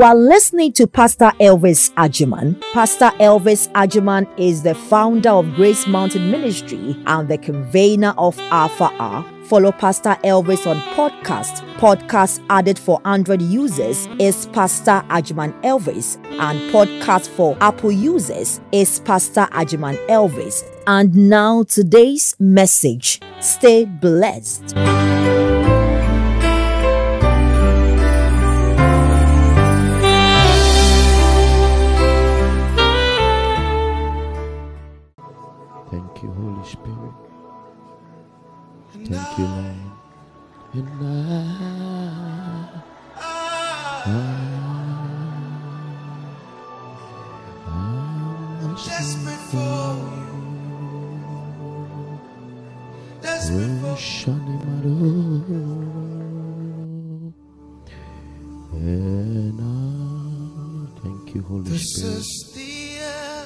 You are listening to Pastor Elvis Agyemang. Pastor Elvis Agyemang is the founder of Grace Mountain Ministry and the convener of Alpha Hour. Follow Pastor Elvis on podcast. Podcast added for Android users is Pastor Agyemang Elvis, and podcast for Apple users is Pastor Agyemang Elvis. And now today's message. Stay blessed. Thank you, Holy Spirit. Thank you, Lord. And I, I, I'm desperate for you. Desperate for Shanimaru. And I, thank you, Holy This Spirit. is the air.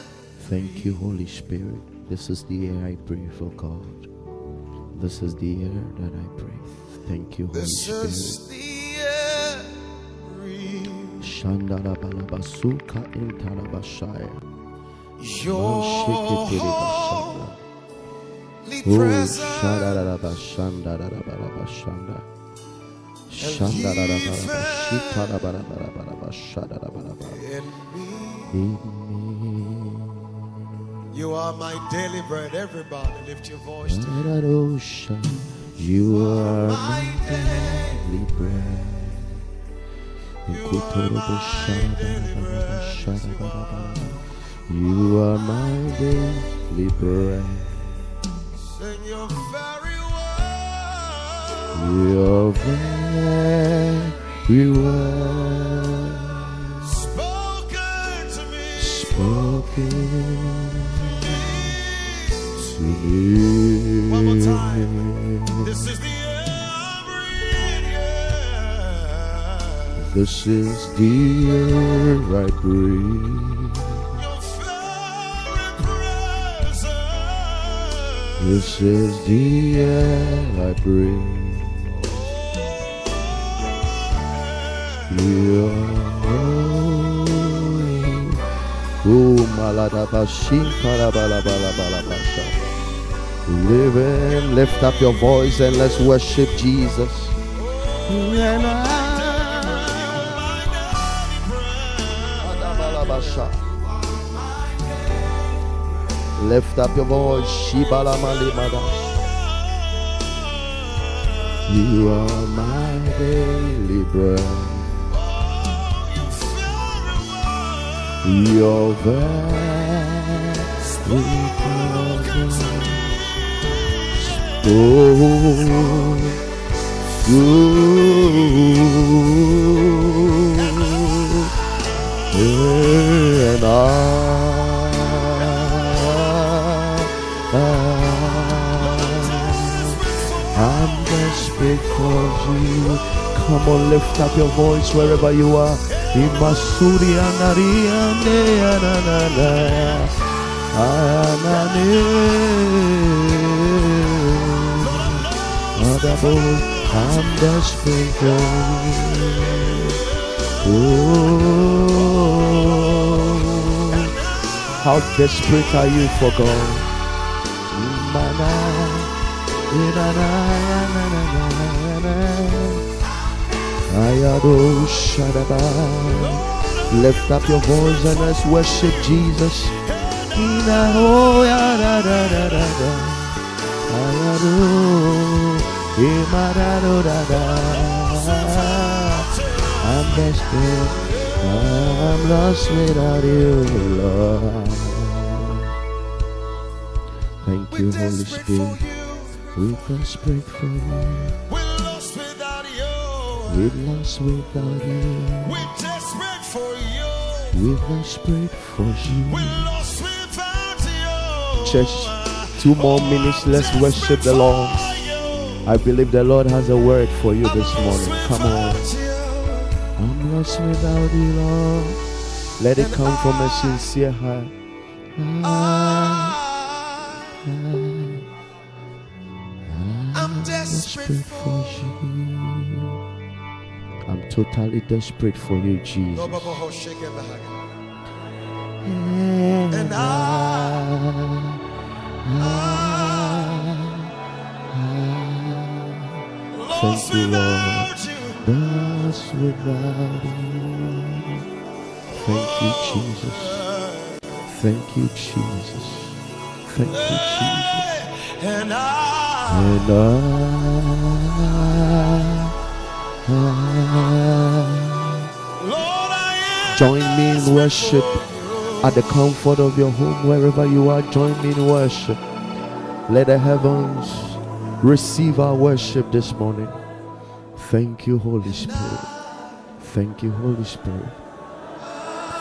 Thank you, Holy Spirit. This is the air I breathe, oh God. This is the air that I breathe. Thank you, Holy This Spirit. is the air. Shandarabalabasuka intarabashaya. Your holy Oh, presence. shadarabashandarabalabashanda. Shandarabashitarabalabashadarabalaba. in me. In me. You are my daily bread. Everybody, lift your voice to Him. Ararosha, You are my daily bread. You are my daily bread. Sing your very word. Your very word Spoken to me. spoken One more time. This is the air I breathe. This is the air I breathe. Your very presence. This is the air I breathe. Oh, parabalabalabasha. Live and lift up your voice and let's worship Jesus. And I- Lift up your voice, Shibala Malimadash. You are my daily bread. Your vast presence. Oh, you and I, I'm desperate you. Come on, lift up your voice wherever you are. Imasuri anari ane ananana. Anane. Adabo, I'm desperate for you. Oh, how desperate are you for God? Mana, inana, inana, inana. Lift up your voice and let's worship Jesus. I'm desperate. I'm lost without you, Lord. Thank you, Holy Spirit. We're desperate for you. We're lost without you. We're desperate for you. We're desperate for you. We're lost without you. Church, two more minutes. Let's worship the Lord. I believe the Lord has a word for you this morning. Come on. I'm lost without you, Lord. Let it come from a sincere heart. I'm desperate Desperate for you. Totally desperate for you, Jesus. And I, lost Thank you, Lord. Lost without you. Thank you, Jesus. Thank you, Jesus. Thank you, Jesus. And I, And I, I join me in worship at the comfort of your home, wherever you are. Join me in worship. Let the heavens receive our worship this morning. Thank you, Holy Spirit. Thank you, Holy Spirit.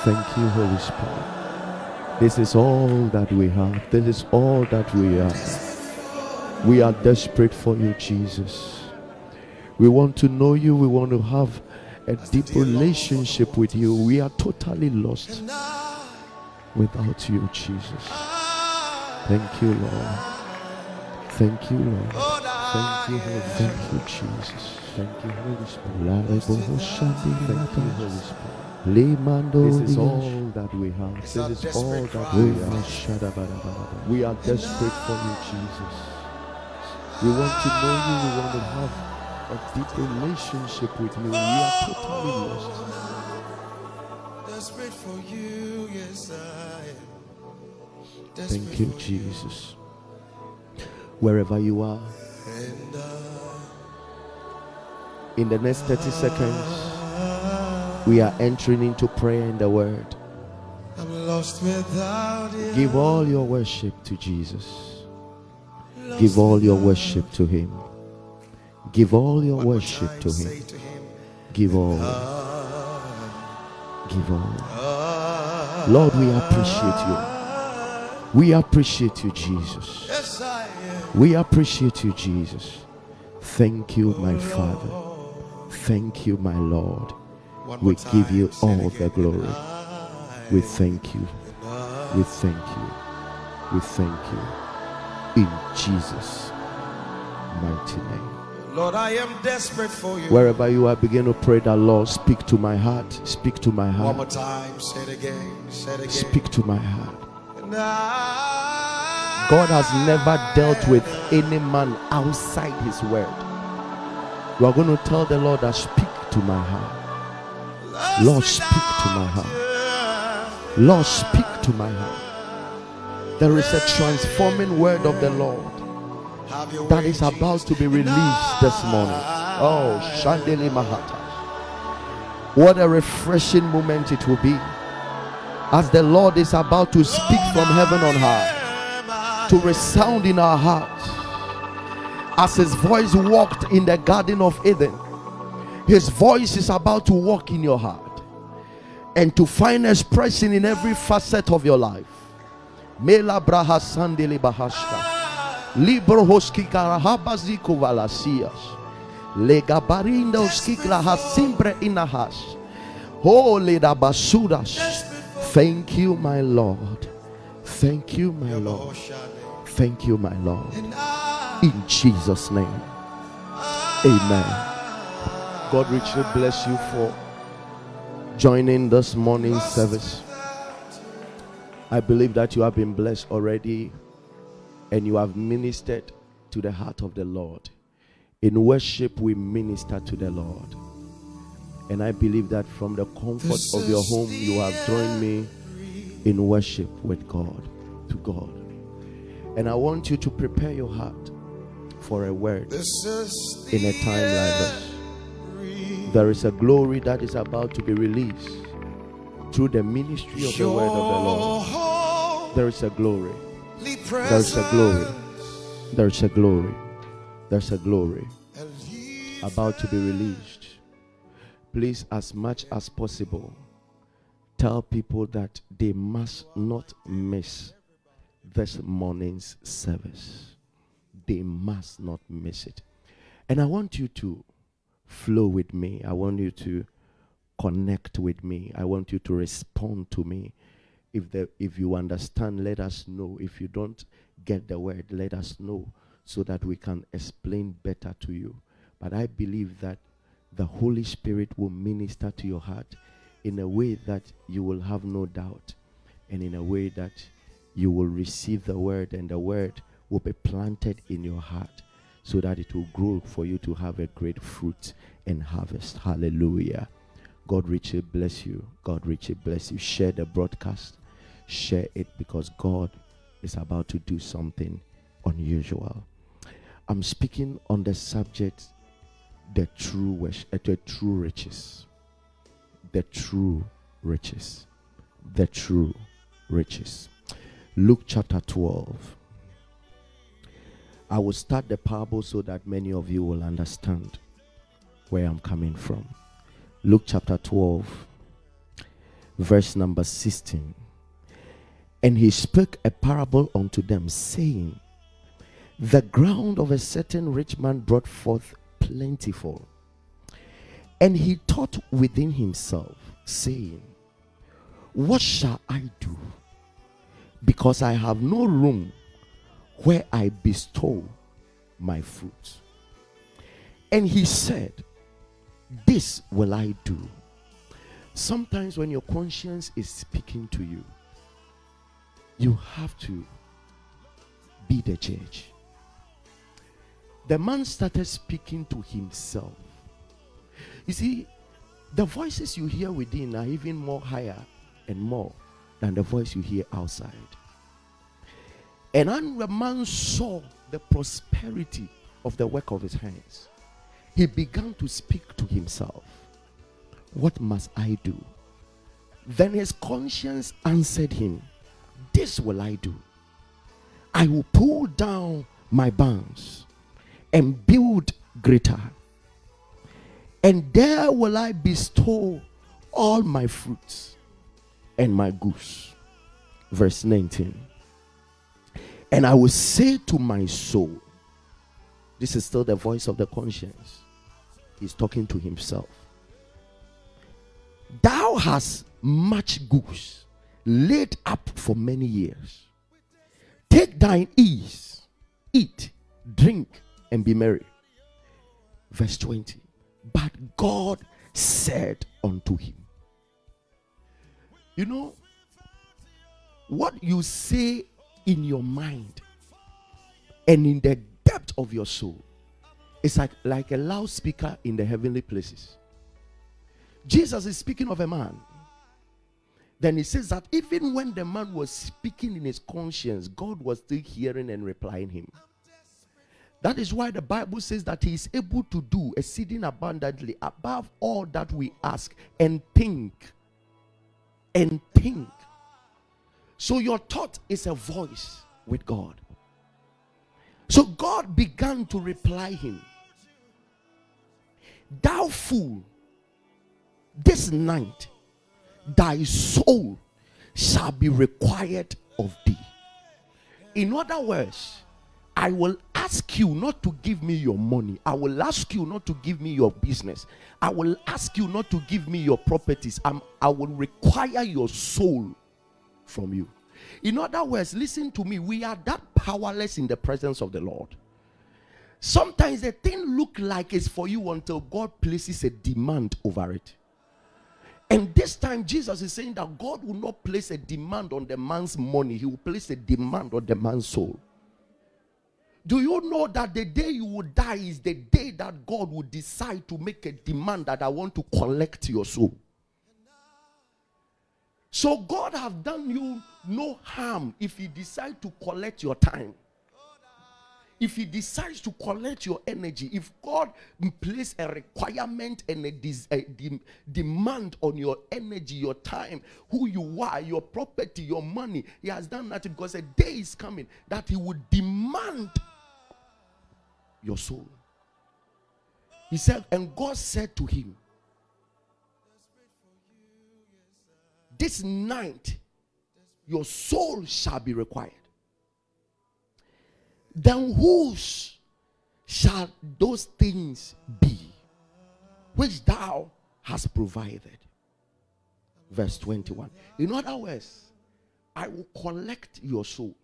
Thank you, Holy Spirit. This is all that we have. This is all that we are. We are desperate for you, Jesus. We want to know you. We want to have a deep relationship with you. We are totally lost without you, Jesus. Thank you, Lord. Thank you, Lord. Thank you, Lord. Thank you, Jesus. Thank you, Holy Spirit. Thank you, Holy Spirit. This is all that we have. This is all that we are. We are desperate for you, Jesus. We want to know you. We want to have a deep relationship with you. We are oh, totally lost. desperate for you. Yes, I am. Thank you, Jesus. Wherever you are, in the next 30 seconds, we are entering into prayer in the Word. I'm lost without you. Give all your worship to Jesus. Give all your worship to Him. Give all your One worship time, to Him. to him. Give all. Ah, Give all. ah, Lord, we appreciate you. We appreciate you, Jesus. Yes, I am. We appreciate you, Jesus. Thank you, my Father. Thank you, my Lord. One We give you all the glory. I We thank you. We thank you. We thank you. In Jesus' mighty name. Lord, I am desperate for you. Wherever you are, begin to pray that Lord, speak to my heart. Speak to my heart. One more time, say it again. Say it again. Speak to my heart. I- God has never dealt with any man outside his word. You are going to tell the Lord that speak to my heart. Lord, speak to my heart. Lord, speak to my heart. There is a transforming word of the Lord that is about to be released this morning. Oh, Shandeli Mahata. What a refreshing moment it will be as the Lord is about to speak from heaven on high to resound in our hearts. As his voice walked in the Garden of Eden, his voice is about to walk in your heart and to find expression in every facet of your life. Mela braha sandili bahashka. Libro hoskikara habaziko valasias. Legabarinda hoskikla simbre inahas. Holy da. Thank you, my Lord. Thank you, my Lord. Thank you, my Lord. In Jesus' name. Amen. God richly bless you for joining this morning service. I believe that you have been blessed already and you have ministered to the heart of the Lord. In worship, we minister to the Lord. And I believe that from the comfort of your home, you have joined me in worship with God, to God. And I want you to prepare your heart for a word in a time like this. There is a glory that is about to be released through the ministry of the word of the Lord. There is a glory. There's a glory. There's a glory. There's a glory about to be released. Please, as much as possible, tell people that they must not miss this morning's service. They must not miss it. And I want you to flow with me. I want you to connect with me. I want you to respond to me. If the if you understand, let us know. If you don't get the word, let us know so that we can explain better to you. But I believe that the Holy Spirit will minister to your heart in a way that you will have no doubt and in a way that you will receive the word and the word will be planted in your heart so that it will grow for you to have a great fruit and harvest. Hallelujah. God richly bless you. God richly bless you. Share the broadcast. Share it because God is about to do something unusual. I'm speaking on the subject the true wish, uh, the true riches. The true riches. The true riches. Luke chapter 12. I will start the parable so that many of you will understand where I'm coming from. Luke chapter 12, verse number 16. And he spoke a parable unto them, saying, The ground of a certain rich man brought forth plentiful. And he thought within himself, saying, What shall I do? Because I have no room where I bestow my fruit. And he said, This will I do. Sometimes when your conscience is speaking to you, you have to be the judge. The man started speaking to himself. You see, the voices you hear within are even more higher and more than the voice you hear outside. And when the man saw the prosperity of the work of his hands, he began to speak to himself, What must I do? Then his conscience answered him, This will I do. I will pull down my barns and build greater. And there will I bestow all my fruits and my goods. Verse 19. And I will say to my soul, this is still the voice of the conscience. He's talking to himself. Thou hast much goods laid up for many years. Take thine ease, eat, drink, and be merry. Verse 20. But God said unto him, You know, what you say in your mind and in the depth of your soul is like, like a loudspeaker in the heavenly places. Jesus is speaking of a man. Then he says that even when the man was speaking in his conscience, God was still hearing and replying him. That is why the Bible says that He is able to do exceeding abundantly above all that we ask and think. And think. So your thought is a voice with God. So God began to reply him, Thou fool, this night thy soul shall be required of thee. In other words, I will ask you not to give me your money. I will ask you not to give me your business. I will ask you not to give me your properties. I'm, I will require your soul from you. In other words, listen to me. We are that powerless in the presence of the Lord. Sometimes the thing look like it's for you until God places a demand over it. And this time, Jesus is saying that God will not place a demand on the man's money, He will place a demand on the man's soul. Do you know that the day you will die is the day that God will decide to make a demand that I want to collect your soul? So God have done you no harm if he decide to collect your time. If he decides to collect your energy, if God place a requirement and a, des- a de- demand on your energy, your time, who you are, your property, your money, he has done that because a day is coming that he would demand your soul. He said, and God said to him, This night your soul shall be required. Then whose shall those things be which thou hast provided? Verse 21. In other words, I will collect your soul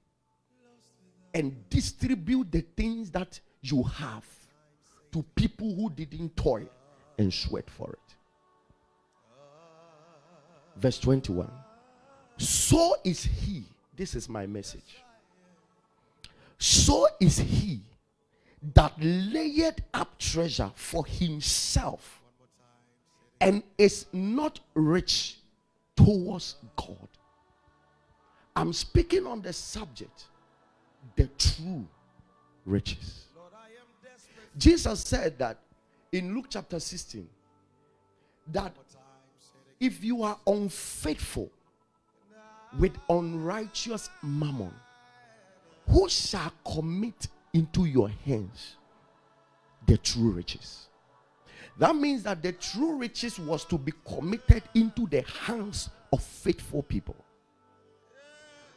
and distribute the things that you have to people who didn't toil and sweat for it. Verse 21. So is he. This is my message. So is he that layeth up treasure for himself and is not rich towards God. I'm speaking on the subject, the true riches. Jesus said that in Luke chapter 16 that if you are unfaithful with unrighteous mammon, who shall commit into your hands the true riches? That means that the true riches was to be committed into the hands of faithful people.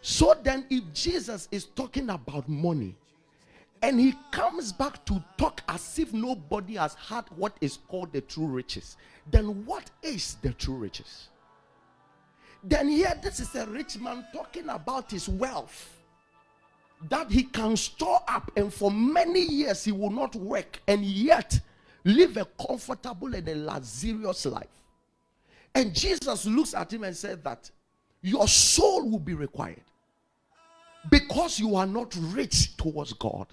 So then, if Jesus is talking about money, and he comes back to talk as if nobody has had what is called the true riches. Then what is the true riches? Then here, this is a rich man talking about his wealth that he can store up, and for many years he will not work, and yet live a comfortable and a luxurious life. And Jesus looks at him and said that your soul will be required because you are not rich towards God.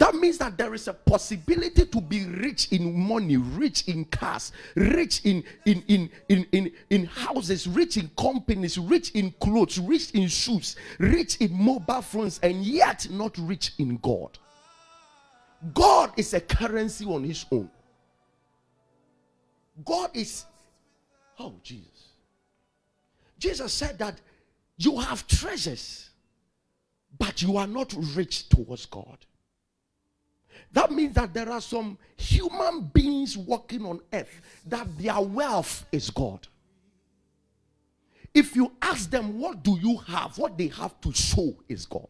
That means that there is a possibility to be rich in money, rich in cars, rich in, in, in, in, in, in houses, rich in companies, rich in clothes, rich in shoes, rich in mobile phones, and yet not rich in God. God is a currency on his own. God is, oh, Jesus. Jesus said that you have treasures, but you are not rich towards God. That means that there are some human beings walking on earth that their wealth is God. If you ask them, What do you have? What they have to show is God.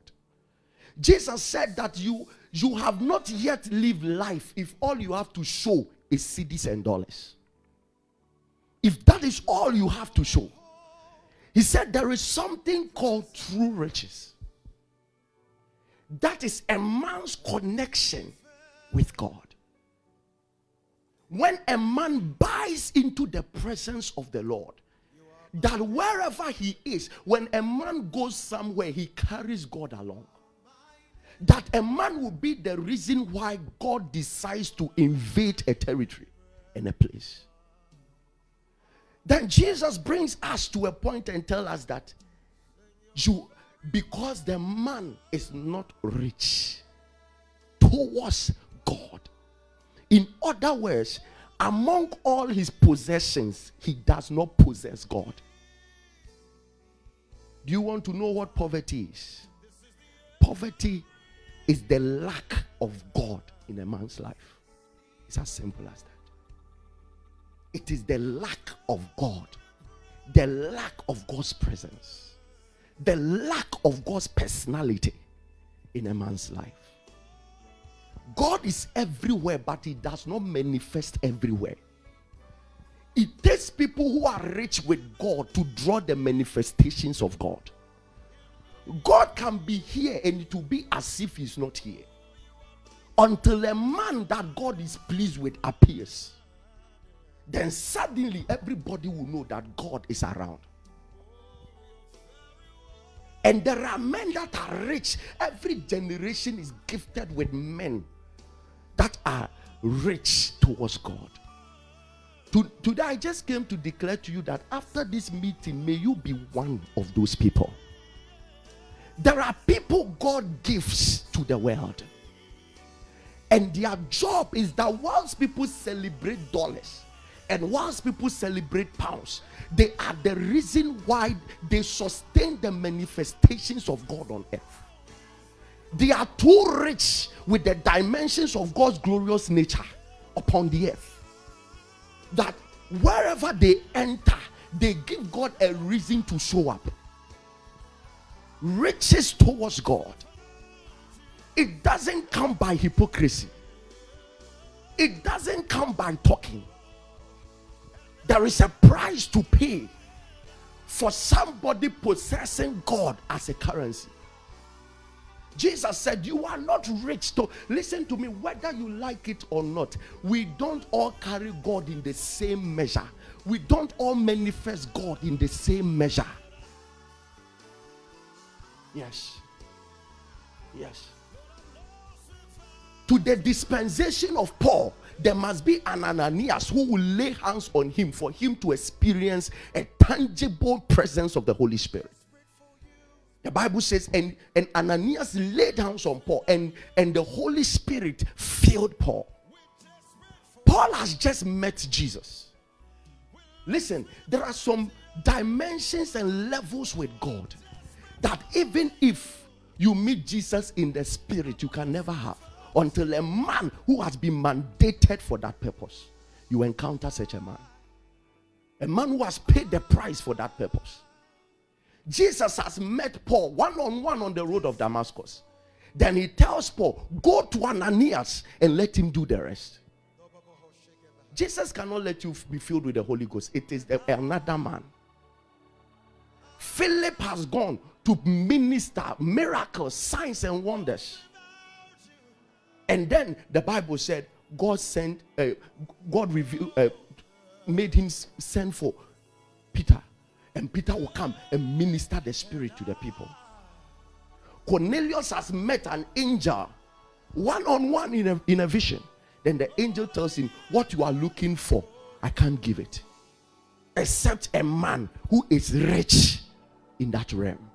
Jesus said that you you have not yet lived life if all you have to show is cedis and dollars. If that is all you have to show, he said there is something called true riches. That is a man's connection with God. When a man buys into the presence of the Lord, that wherever he is, when a man goes somewhere, he carries God along. That a man will be the reason why God decides to invade a territory and a place. Then Jesus brings us to a point and tell us that you because the man is not rich towards God. In other words, among all his possessions, he does not possess God. Do you want to know what poverty is? Poverty is the lack of God in a man's life. It's as simple as that. It is the lack of God, the lack of God's presence, the lack of God's personality in a man's life. God is everywhere, but He does not manifest everywhere. It takes people who are rich with God to draw the manifestations of God. God can be here and it will be as if He's not here until a man that God is pleased with appears. Then suddenly everybody will know that God is around. And there are men that are rich. Every generation is gifted with men that are rich towards God. To, today, I just came to declare to you that after this meeting, may you be one of those people. There are people God gives to the world, and their job is that once people celebrate dollars and once people celebrate pounds, they are the reason why they sustain the manifestations of God on earth. They are too rich with the dimensions of God's glorious nature upon the earth that wherever they enter, they give God a reason to show up. Riches towards God. It doesn't come by hypocrisy, it doesn't come by talking. There is a price to pay for somebody possessing God as a currency. Jesus said, You are not rich to listen to me, whether you like it or not. We don't all carry God in the same measure, we don't all manifest God in the same measure. Yes. Yes. To the dispensation of Paul, there must be an Ananias who will lay hands on him for him to experience a tangible presence of the Holy Spirit. The Bible says, and, and Ananias laid hands on Paul, and, and the Holy Spirit filled Paul. Paul has just met Jesus. Listen, there are some dimensions and levels with God that even if you meet Jesus in the spirit, you can never have until a man who has been mandated for that purpose, you encounter such a man. A man who has paid the price for that purpose. Jesus has met Paul one on one on the road of Damascus. Then he tells Paul, Go to Ananias and let him do the rest. Jesus cannot let you be filled with the Holy Ghost, it is another man. Philip has gone to minister miracles, signs, and wonders. And then the Bible said God sent, uh, God revealed, uh, made him send for Peter, and Peter will come and minister the Spirit to the people. Cornelius has met an angel one on one in a, in a vision. Then the angel tells him, What you are looking for, I can't give it. Except a man who is rich in that realm.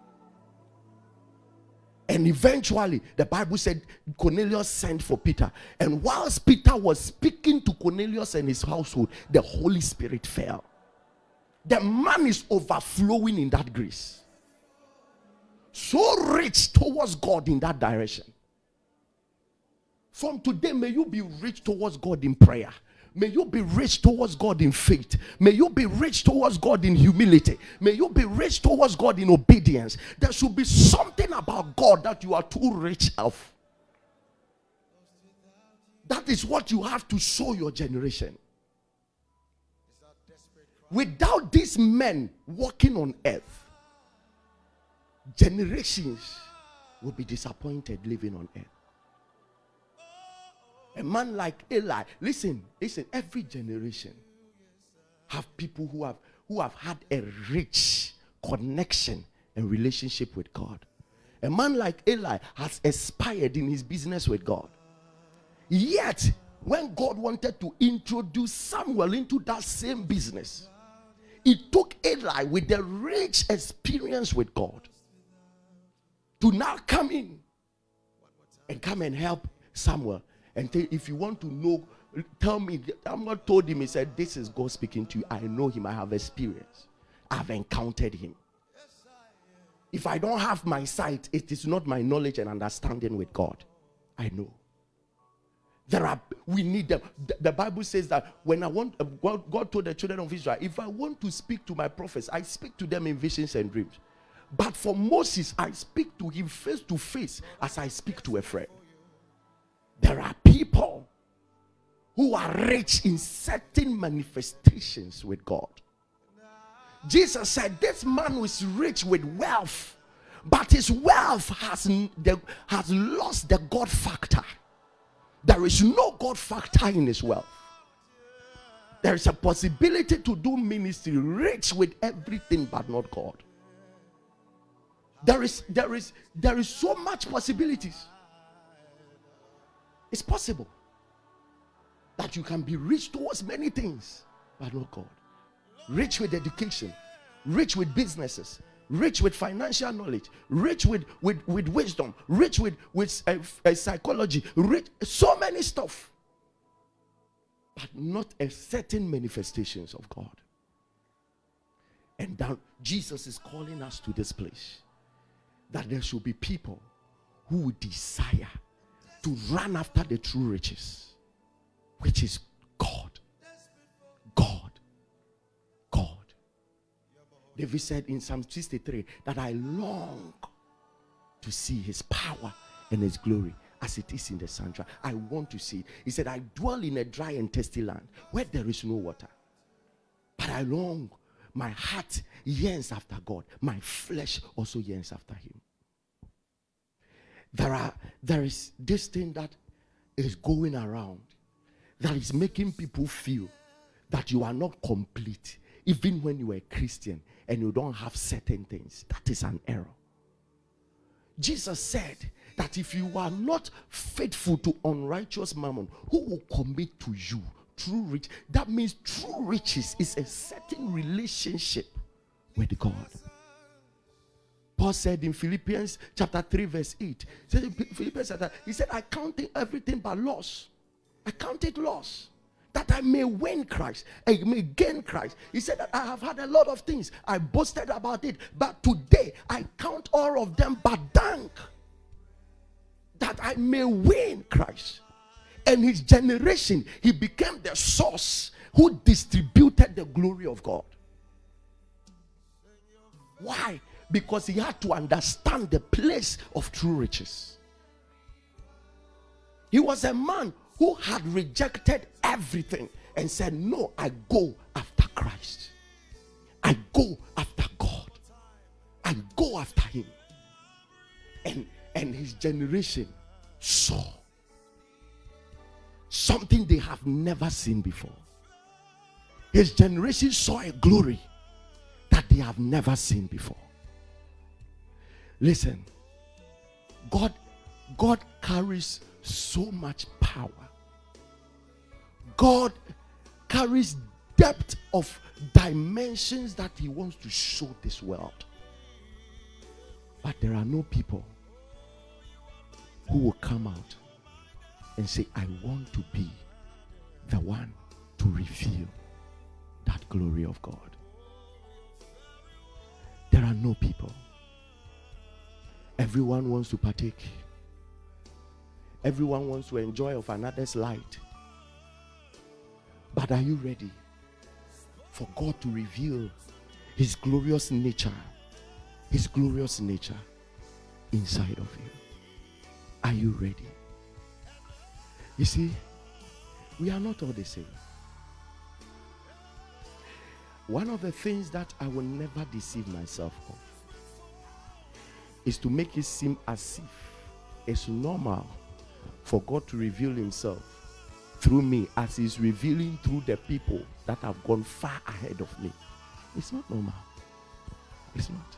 And eventually, the Bible said Cornelius sent for Peter. And whilst Peter was speaking to Cornelius and his household, the Holy Spirit fell. The man is overflowing in that grace. So rich towards God in that direction. From today, may you be rich towards God in prayer. May you be rich towards God in faith. May you be rich towards God in humility. May you be rich towards God in obedience. There should be something about God that you are too rich of. That is what you have to show your generation. Without these men walking on earth, generations will be disappointed living on earth. A man like Eli, listen, listen, every generation have people who have who have had a rich connection and relationship with God. A man like Eli has aspired in his business with God. Yet, when God wanted to introduce Samuel into that same business, it took Eli with the rich experience with God to now come in and come and help Samuel and if you want to know, tell me. Samuel told him, he said, This is God speaking to you. I know him, I have experience, I've encountered him. If I don't have my sight, it is not my knowledge and understanding with God. I know. There are, we need them. The, the Bible says that when I want, God, God told the children of Israel, if I want to speak to my prophets, I speak to them in visions and dreams. But for Moses, I speak to him face to face as I speak to a friend. There are people who are rich in certain manifestations with God. Jesus said, This man was rich with wealth, but his wealth has, has lost the God factor. There is no God factor in his wealth. There is a possibility to do ministry rich with everything but not God. There is there is there is so much possibilities. It's possible that you can be rich towards many things, but not God. Rich with education, rich with businesses, rich with financial knowledge, rich with with, with wisdom, rich with with uh, uh, psychology, rich so many stuff, but not a certain manifestations of God. And that Jesus is calling us to this place that there should be people who desire to run after the true riches, which is David said in Psalm 63 that I long to see his power and his glory as it is in the sanctuary. I want to see. He said, I dwell in a dry and thirsty land where there is no water. But I long, my heart yearns after God, my flesh also yearns after him. there are there is this thing that is going around that is making people feel that you are not complete even when you are a christian and you don't have certain things that is an error jesus said that if you are not faithful to unrighteous mammon who will commit to you true rich that means true riches is a certain relationship with god Paul said in Philippians chapter 3, verse 8. He said, Philippians chapter, he said, I count everything but loss. I count it loss. That I may win Christ, I may gain Christ. He said that I have had a lot of things. I boasted about it, but today I count all of them but dung. That I may win Christ. And his generation, he became the source who distributed the glory of God. Why? because he had to understand the place of true riches. He was a man who had rejected everything and said, No, I go after Christ. I go after God. I go after him. And, and his generation saw something they have never seen before. His generation saw a glory that they have never seen before. Listen, God, God carries so much power. God carries depth of dimensions that He wants to show this world. But there are no people who will come out and say, I want to be the one to reveal that glory of God. There are no people. Everyone wants to partake. Everyone wants to enjoy of another's light. But are you ready for God to reveal his glorious nature? His glorious nature inside of you. Are you ready? You see, we are not all the same. One of the things that I will never deceive myself of is to make it seem as if it's normal for God to reveal Himself through me as He's revealing through the people that have gone far ahead of me. It's not normal. It's not.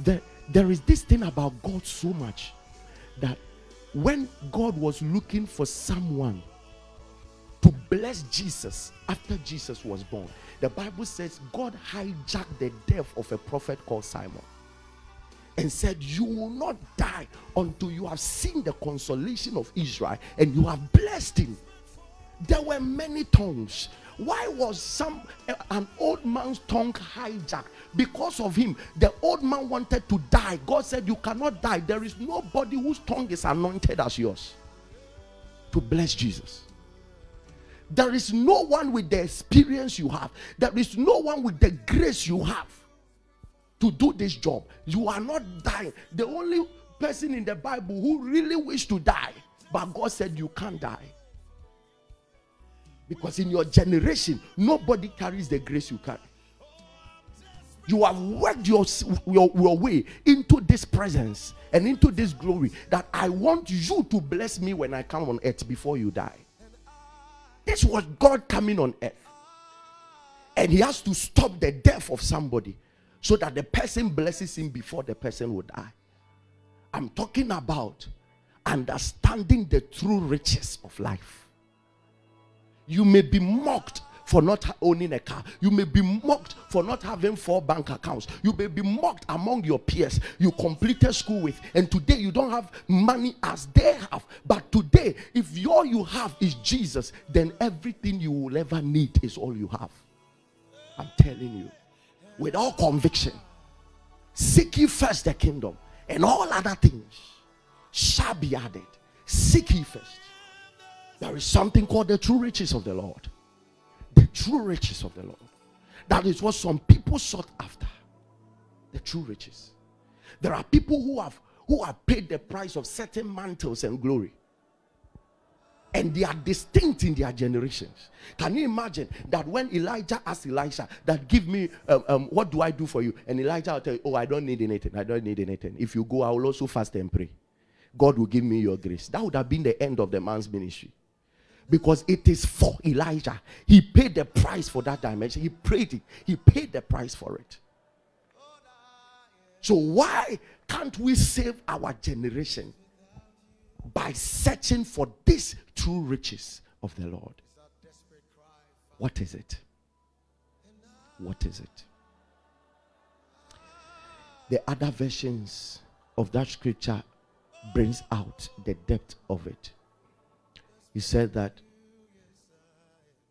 There, there is this thing about God so much that when God was looking for someone to bless Jesus after Jesus was born, the Bible says God hijacked the death of a prophet called Simeon and said, You will not die until you have seen the consolation of Israel and you have blessed him. There were many tongues. Why was some eh, an old man's tongue hijacked? Because of him, the old man wanted to die. God said, You cannot die. There is nobody whose tongue is anointed as yours to bless Jesus. There is no one with the experience you have, there is no one with the grace you have to do this job. You are not dying. The only person in the Bible who really wished to die, but God said you can't die. Because in your generation, nobody carries the grace you carry. You have worked your, your, your way into this presence and into this glory that I want you to bless me when I come on earth before you die. This was God coming on earth. And he has to stop the death of somebody so that the person blesses him before the person will die. I'm talking about understanding the true riches of life. You may be mocked for not owning a car. You may be mocked for not having four bank accounts. You may be mocked among your peers you completed school with, and today you don't have money as they have. But today, if all you have is Jesus, then everything you will ever need is all you have. I'm telling you with all conviction. Seek ye first the kingdom, and all other things shall be added. Seek ye first. There is something called the true riches of the Lord. The true riches of the Lord. That is what some people sought after. The true riches. There are people who have who have paid the price of certain mantles and glory. And they are distinct in their generations. Can you imagine that when Elijah asked Elisha that give me um, um, what do I do for you, and Elijah will tell you, oh I don't need anything, I don't need anything. If you go, I will also fast and pray. God will give me your grace. That would have been the end of the man's ministry. Because it is for Elijah. He paid the price for that dimension. He prayed it. He paid the price for it. So why can't we save our generation by searching for these true riches of the Lord? What is it? What is it? The other versions of that scripture brings out the depth of it. He said that,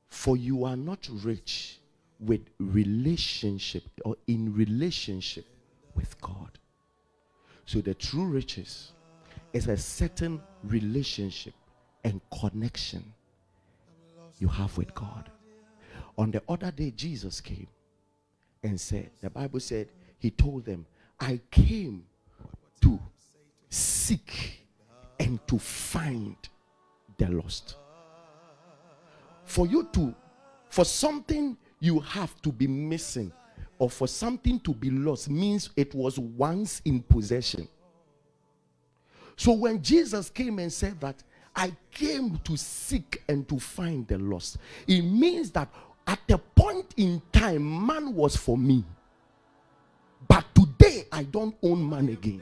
For you are not rich with relationship or in relationship with God. So the true riches is a certain relationship and connection you have with God. On the other day, Jesus came and said, The Bible said, He told them, I came to seek and to find the lost. For you to, for something you have to be missing or for something to be lost means it was once in possession. So when Jesus came and said that, I came to seek and to find the lost, it means that at a point in time, man was for me. But today, I don't own man again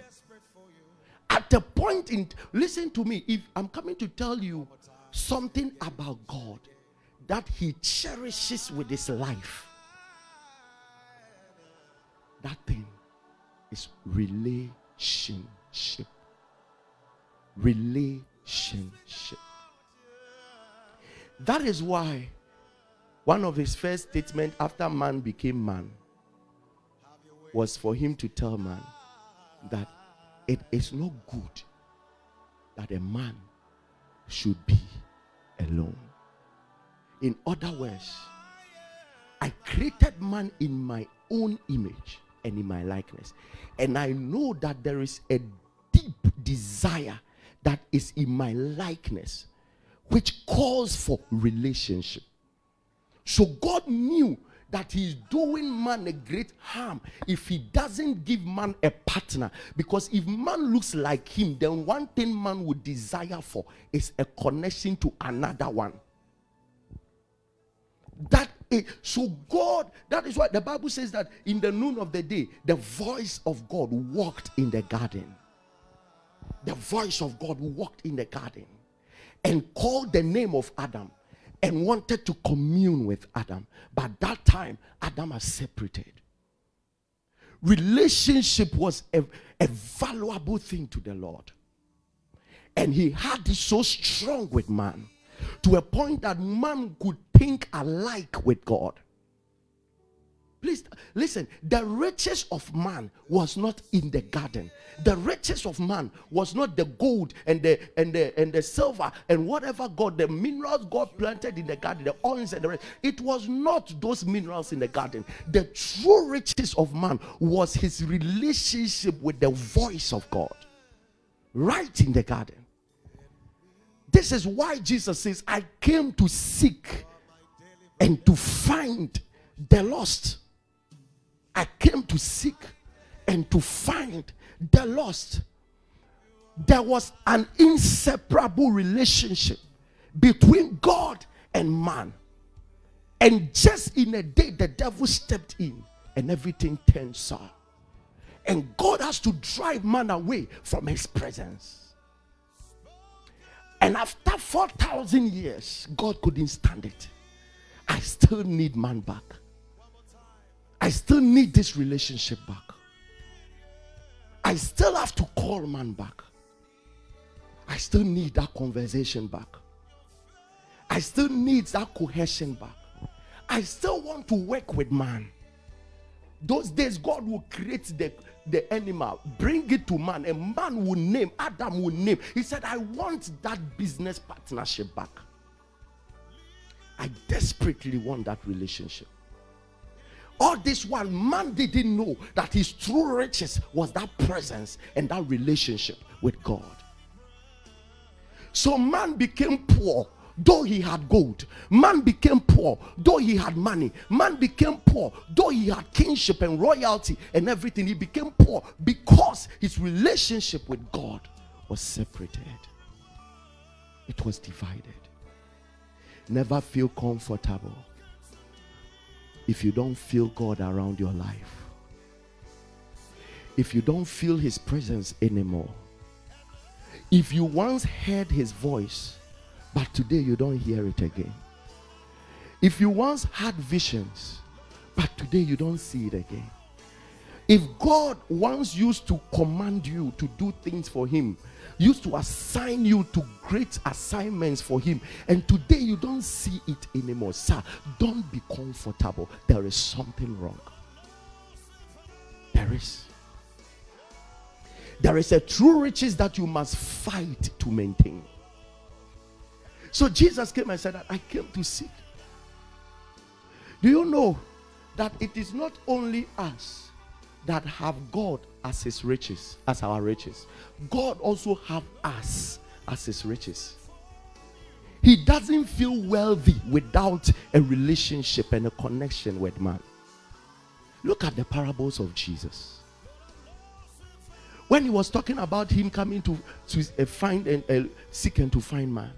at a point in listen to me if i'm coming to tell you something about god that he cherishes with his life that thing is relationship relationship that is why one of his first statements after man became man was for him to tell man that it is not good that a man should be alone. In other words, I created man in my own image and in my likeness. And I know that there is a deep desire that is in my likeness which calls for relationship. So God knew that he's doing man a great harm if he doesn't give man a partner. Because if man looks like him, then one thing man would desire for is a connection to another one. That is, so God, that is why the Bible says that in the noon of the day, the voice of God walked in the garden. The voice of God walked in the garden and called the name of Adam and wanted to commune with Adam. But that time, Adam has separated. Relationship was a, a valuable thing to the Lord. And he had it so strong with man to a point that man could think alike with God. Please listen, the riches of man was not in the garden. The riches of man was not the gold and the and the and the silver and whatever God, the minerals God planted in the garden, the oils and the rest. It was not those minerals in the garden. The true riches of man was his relationship with the voice of God. Right in the garden. This is why Jesus says, I came to seek and to find the lost. I came to seek and to find the lost. There was an inseparable relationship between God and man. And just in a day, the devil stepped in and everything turned sour. And God has to drive man away from his presence. And after 4,000 years, God couldn't stand it. I still need man back. I still need this relationship back. I still have to call man back. I still need that conversation back. I still need that cohesion back. I still want to work with man. Those days, God will create the, the animal, bring it to man, and man will name, Adam will name. He said, I want that business partnership back. I desperately want that relationship. All this while man didn't know that his true riches was that presence and that relationship with God. So man became poor though he had gold. Man became poor, though he had money. Man became poor, though he had kingship and royalty and everything. He became poor because his relationship with God was separated, it was divided. Never feel comfortable if you don't feel God around your life. If you don't feel his presence anymore. If you once heard his voice, but today you don't hear it again. If you once had visions, but today you don't see it again. If God once used to command you to do things for Him, used to assign you to great assignments for Him, and today you don't see it anymore, sir, don't be comfortable. There is something wrong. There is. There is a true riches that you must fight to maintain. So Jesus came and said I came to seek. Do you know that it is not only us that have God as his riches, as our riches. God also have us as his riches. He doesn't feel wealthy without a relationship and a connection with man. Look at the parables of Jesus. When he was talking about him coming to, to find and uh, seek and to find man,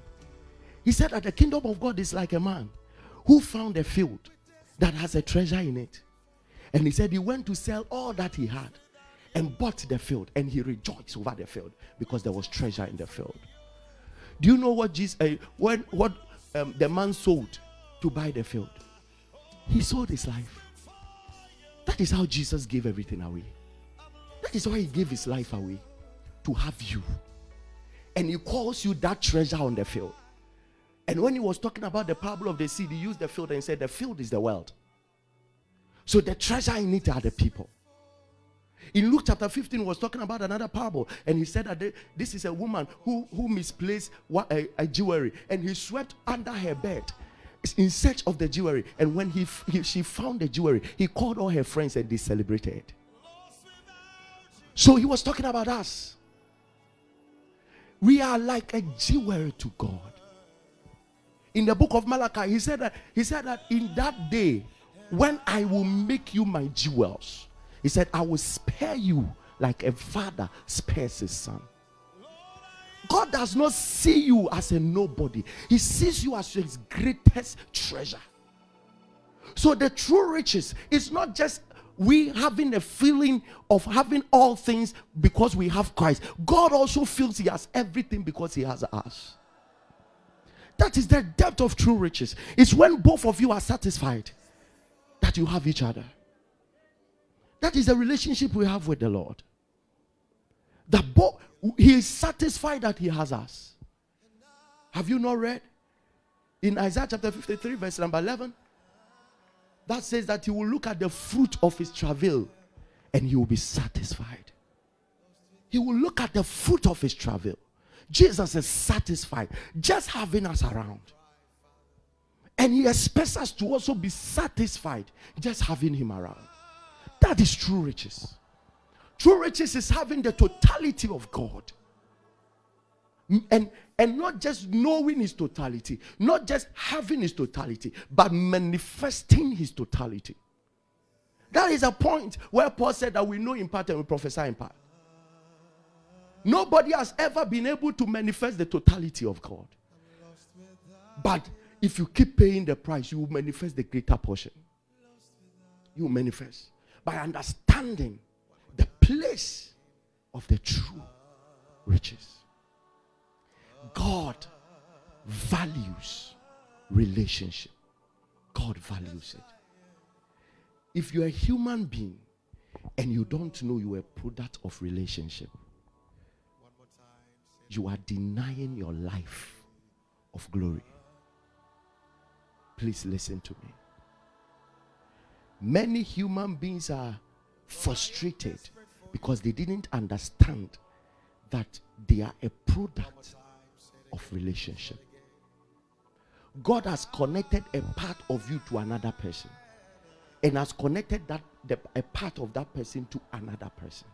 he said that the kingdom of God is like a man who found a field that has a treasure in it. And he said he went to sell all that he had and bought the field and he rejoiced over the field because there was treasure in the field. Do you know what Jesus uh, when what um, the man sold to buy the field? He sold his life. That is how Jesus gave everything away. That is why he gave his life away to have you. And he calls you that treasure on the field. And when he was talking about the parable of the seed, he used the field and said, The field is the world. So the treasure in it are the people. In Luke chapter 15, was talking about another parable, and he said that this is a woman who, who misplaced a, a jewelry, and he swept under her bed in search of the jewelry. And when he, he, she found the jewelry, he called all her friends and they celebrated. So he was talking about us. We are like a jewelry to God in the book of Malachi, he said that he said that in that day, when I will make you my jewels, he said, I will spare you like a father spares his son. God does not see you as a nobody, He sees you as His greatest treasure. So, the true riches is not just we having a feeling of having all things because we have Christ. God also feels He has everything because He has us. That is the depth of true riches. It's when both of you are satisfied that you have each other. That is the relationship we have with the Lord. That both He is satisfied that He has us. Have you not read in Isaiah chapter 53, verse number 11? That says that He will look at the fruit of His travail and He will be satisfied. He will look at the fruit of His travail Jesus is satisfied just having us around. And he expects us to also be satisfied just having him around. That is true riches. True riches is having the totality of God. And, and not just knowing his totality, not just having his totality, but manifesting his totality. That is a point where Paul said that we know in part and we prophesy in part. Nobody has ever been able to manifest the totality of God. But if you keep paying the price, you will manifest the greater portion. You manifest by understanding the place of the true riches. God values relationship. God values it. If you're a human being and you don't know you're a product of relationship, you are denying your life of glory. Please listen to me. Many human beings are frustrated because they didn't understand that they are a product of relationship. God has connected a part of you to another person and has connected that the, a part of that person to another person.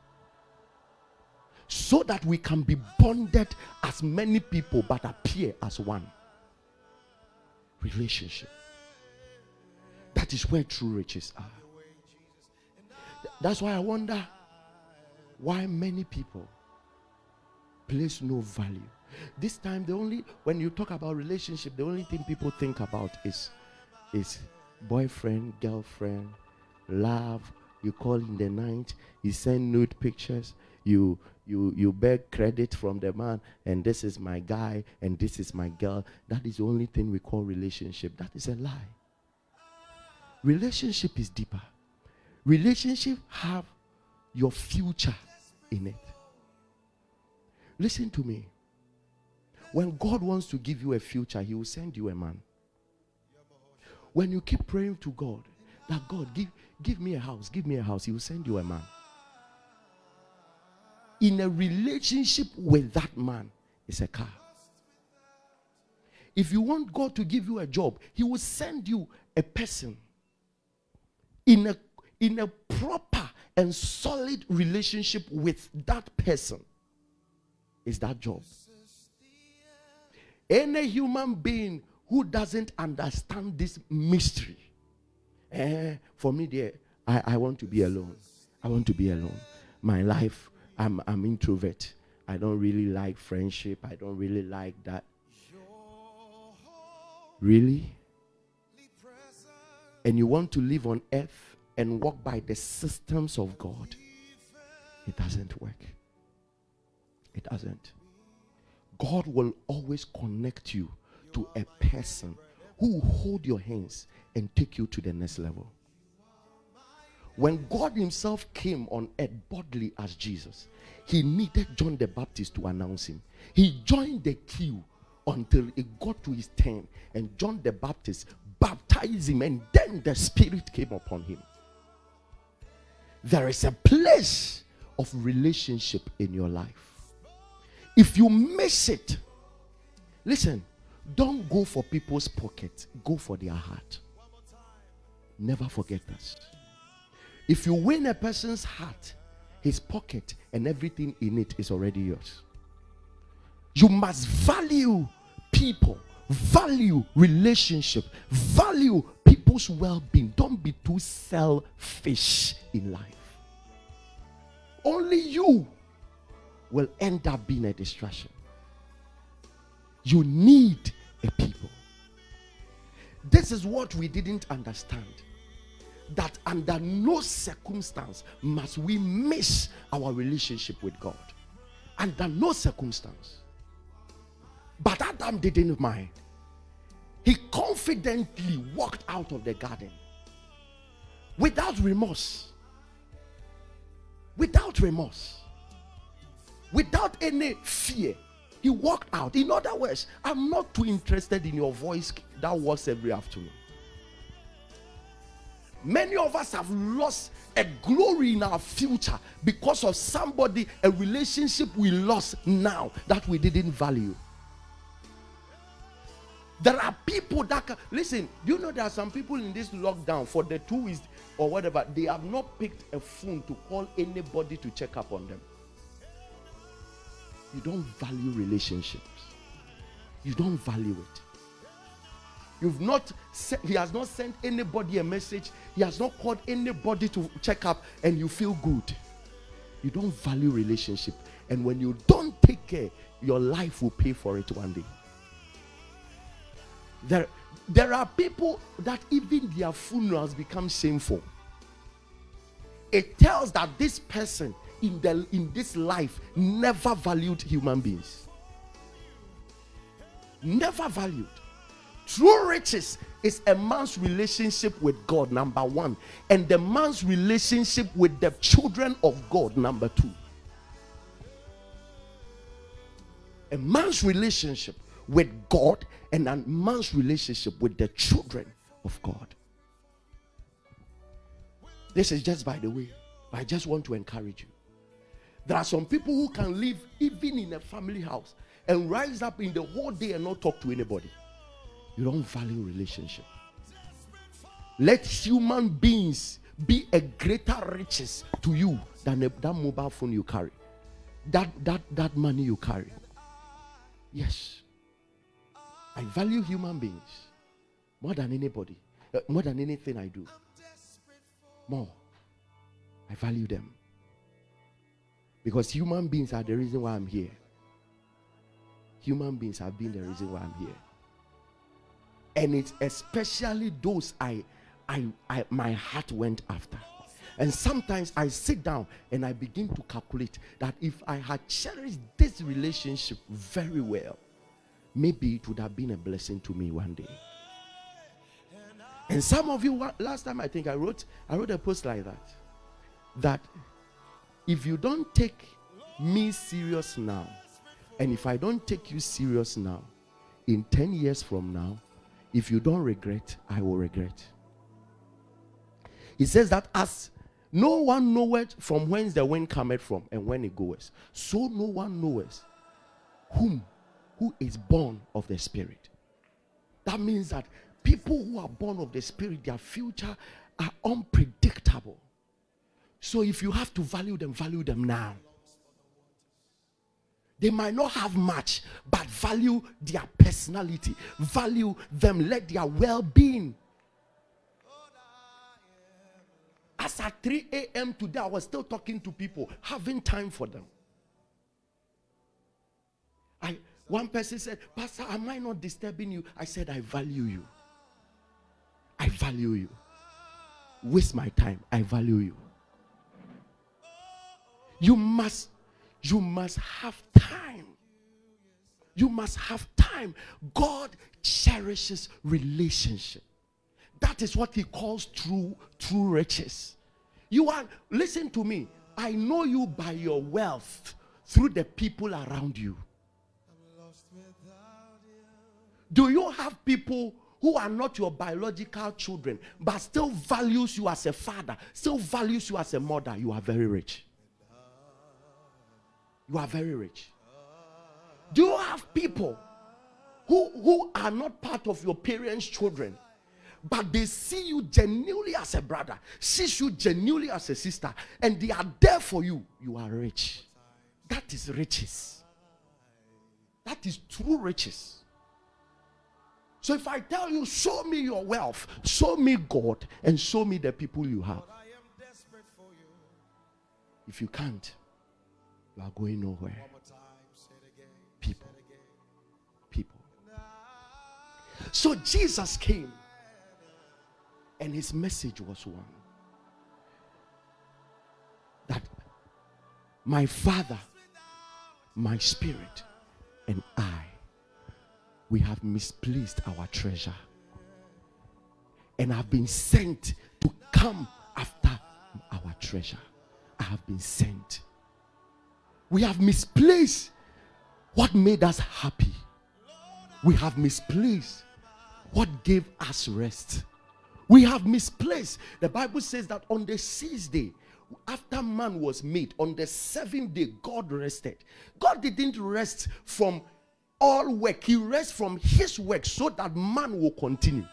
so that we can be bonded as many people but appear as one. Relationship. That is where true riches are. That's why I wonder why many people place no value. This time, the only when you talk about relationship, the only thing people think about is is boyfriend, girlfriend, love. You call in the night, you send nude pictures, you you you beg credit from the man, and this is my guy, and this is my girl. That is the only thing we call relationship. That is a lie. Relationship is deeper. Relationship have your future in it. Listen to me. When God wants to give you a future, He will send you a man. When you keep praying to God, that God, give, give me a house, give me a house, He will send you a man. In a relationship with that man, is a car. If you want God to give you a job, He will send you a person in a in a proper and solid relationship with that person is that job. Any human being who doesn't understand this mystery, eh, for me, dear, I, I want to be alone. I want to be alone. My life, I'm, I'm introvert. I don't really like friendship. I don't really like that. Really? And you want to live on earth and walk by the systems of God, it doesn't work. It doesn't. God will always connect you to a person who will hold your hands and take you to the next level. When God Himself came on earth bodily as Jesus, He needed John the Baptist to announce Him. He joined the queue until it got to his turn, and John the Baptist baptized him, and then the Spirit came upon him there is a place of relationship in your life. If you miss it, listen, don't go for people's pockets, go for their heart. Never forget this. If you win a person's heart, his pocket and everything in it is already yours. You must value people, value relationship, value people's well-being. Don't be too selfish in life. Only you will end up being a distraction. You need a people. This is what we didn't understand. That under no circumstance must we miss our relationship with God. Under no circumstance. But Adam didn't mind. He confidently walked out of the garden without remorse, without remorse, without any fear. He walked out. In other words, I'm not too interested in your voice that was every afternoon. Many of us have lost a glory in our future because of somebody, a relationship we lost now that we didn't value. There are people that can listen. Do you know there are some people in this lockdown for the two weeks or whatever, they have not picked a phone to call anybody to check up on them. You don't value relationships. You don't value it. You've not he has not sent anybody a message. He has not called anybody to check up and you feel good. You don't value relationship. And when you don't take care, your life will pay for it one day. There, there are people that even their funerals become shameful. It tells that this person in the in this life never valued human beings. Never valued. True riches is a man's relationship with God, number one, and the man's relationship with the children of God, number two. A man's relationship with God and a man's relationship with the children of God. This is just by the way, I just want to encourage you. There are some people who can live even in a family house and rise up in the whole day and not talk to anybody. You don't value relationship. Let human beings be a greater riches to you than a, that mobile phone you carry. that that that money you carry. Yes. I value human beings more than anybody, uh, more than anything I do. More. I value them. Because human beings are the reason why I'm here. Human beings have been the reason why I'm here. And it's especially those I, I, I my heart went after. And sometimes I sit down and I begin to calculate that if I had cherished this relationship very well, maybe it would have been a blessing to me one day. And some of you, last time I think I wrote, I wrote a post like that. That if you don't take me serious now, and if I don't take you serious now, in 10 years from now, if you don't regret, I will regret. He says that as no one knoweth from whence the wind cometh from and when it goeth, so no one knoweth whom who is born of the Spirit. That means that people who are born of the Spirit, their future are unpredictable. So if you have to value them, value them now. They might not have much, but value their personality, value them, let their well being. As at 3 a.m. today, I was still talking to people, having time for them. I one person said, Pastor, am I not disturbing you? I said, I value you. I value you. Waste my time. I value you. You must, you must have time. You must have time. God cherishes relationship. That is what he calls true, true riches. You are, listen to me. I know you by your wealth through the people around you. Do you have people who are not your biological children but still values you as a father, still values you as a mother? You are very rich. You are very rich. Do you have people who, who are not part of your parents' children, but they see you genuinely as a brother, sees you genuinely as a sister, and they are there for you? You are rich. That is riches. That is true riches. So if I tell you, show me your wealth, show me God, and show me the people you have. If you can't, you are going nowhere. People. People. So Jesus came, and his message was one that my Father, my Spirit, and I we have misplaced our treasure and have been sent to come after our treasure. I have been sent. We have misplaced what made us happy. We have misplaced what gave us rest. We have misplaced. The Bible says that on the sixth day, after man was made, on the seventh day, God rested. God didn't rest from all work. He rests from his work so that man will continue.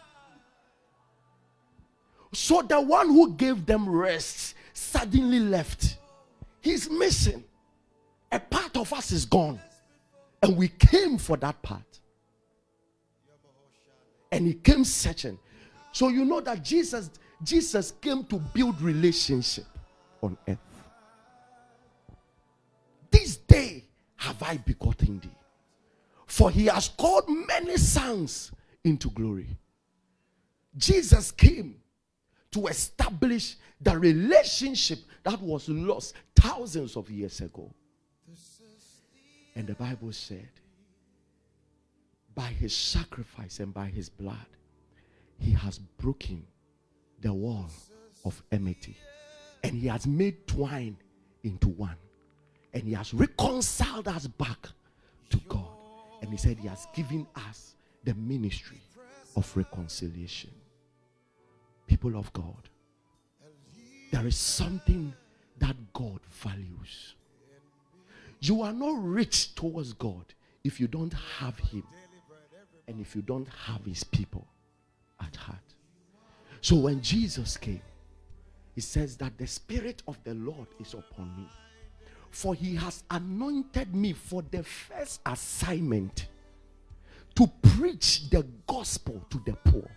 So the one who gave them rest suddenly left. He's missing. A part of us is gone. And we came for that part. And he came searching. So you know that Jesus Jesus came to build relationship on earth. This day have I begotten thee. For he has called many sons into glory. Jesus came to establish the relationship that was lost thousands of years ago. And the Bible said, by his sacrifice and by his blood, he has broken the wall of enmity. And he has made twine into one. And he has reconciled us back to God. And he said, He has given us the ministry of reconciliation. People of God, there is something that God values. You are not rich towards God if you don't have Him and if you don't have His people at heart. So when Jesus came, He says that the Spirit of the Lord is upon me. For he has anointed me for the first assignment to preach the gospel to the poor.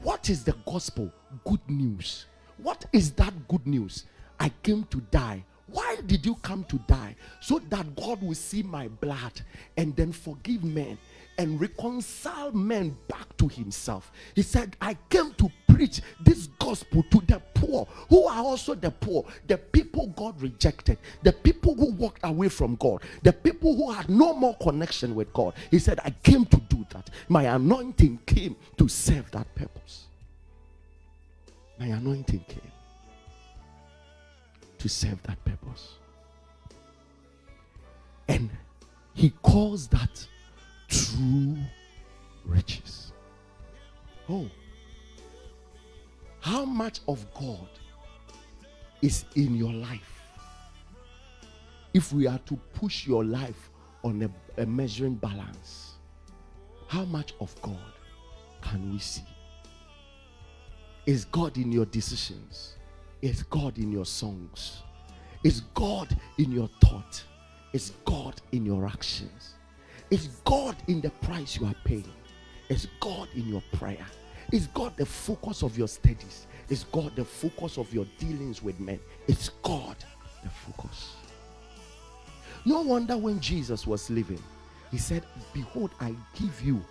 What is the gospel? Good news. What is that good news? I came to die. Why did you come to die? So that God will see my blood and then forgive men and reconcile men back to himself. He said, I came to preach this gospel to the poor, who are also the poor, the people God rejected, the people who walked away from God, the people who had no more connection with God. He said, I came to do that. My anointing came to serve that purpose. My anointing came to serve that purpose. And he calls that true riches. Oh, how much of God is in your life? If we are to push your life on a, a measuring balance, how much of God can we see? Is God in your decisions? Is God in your songs? Is God in your thought? Is God in your actions? Is God in the price you are paying? Is God in your prayer? Is God the focus of your studies? Is God the focus of your dealings with men? Is God the focus? No wonder when Jesus was living, he said, Behold, I give you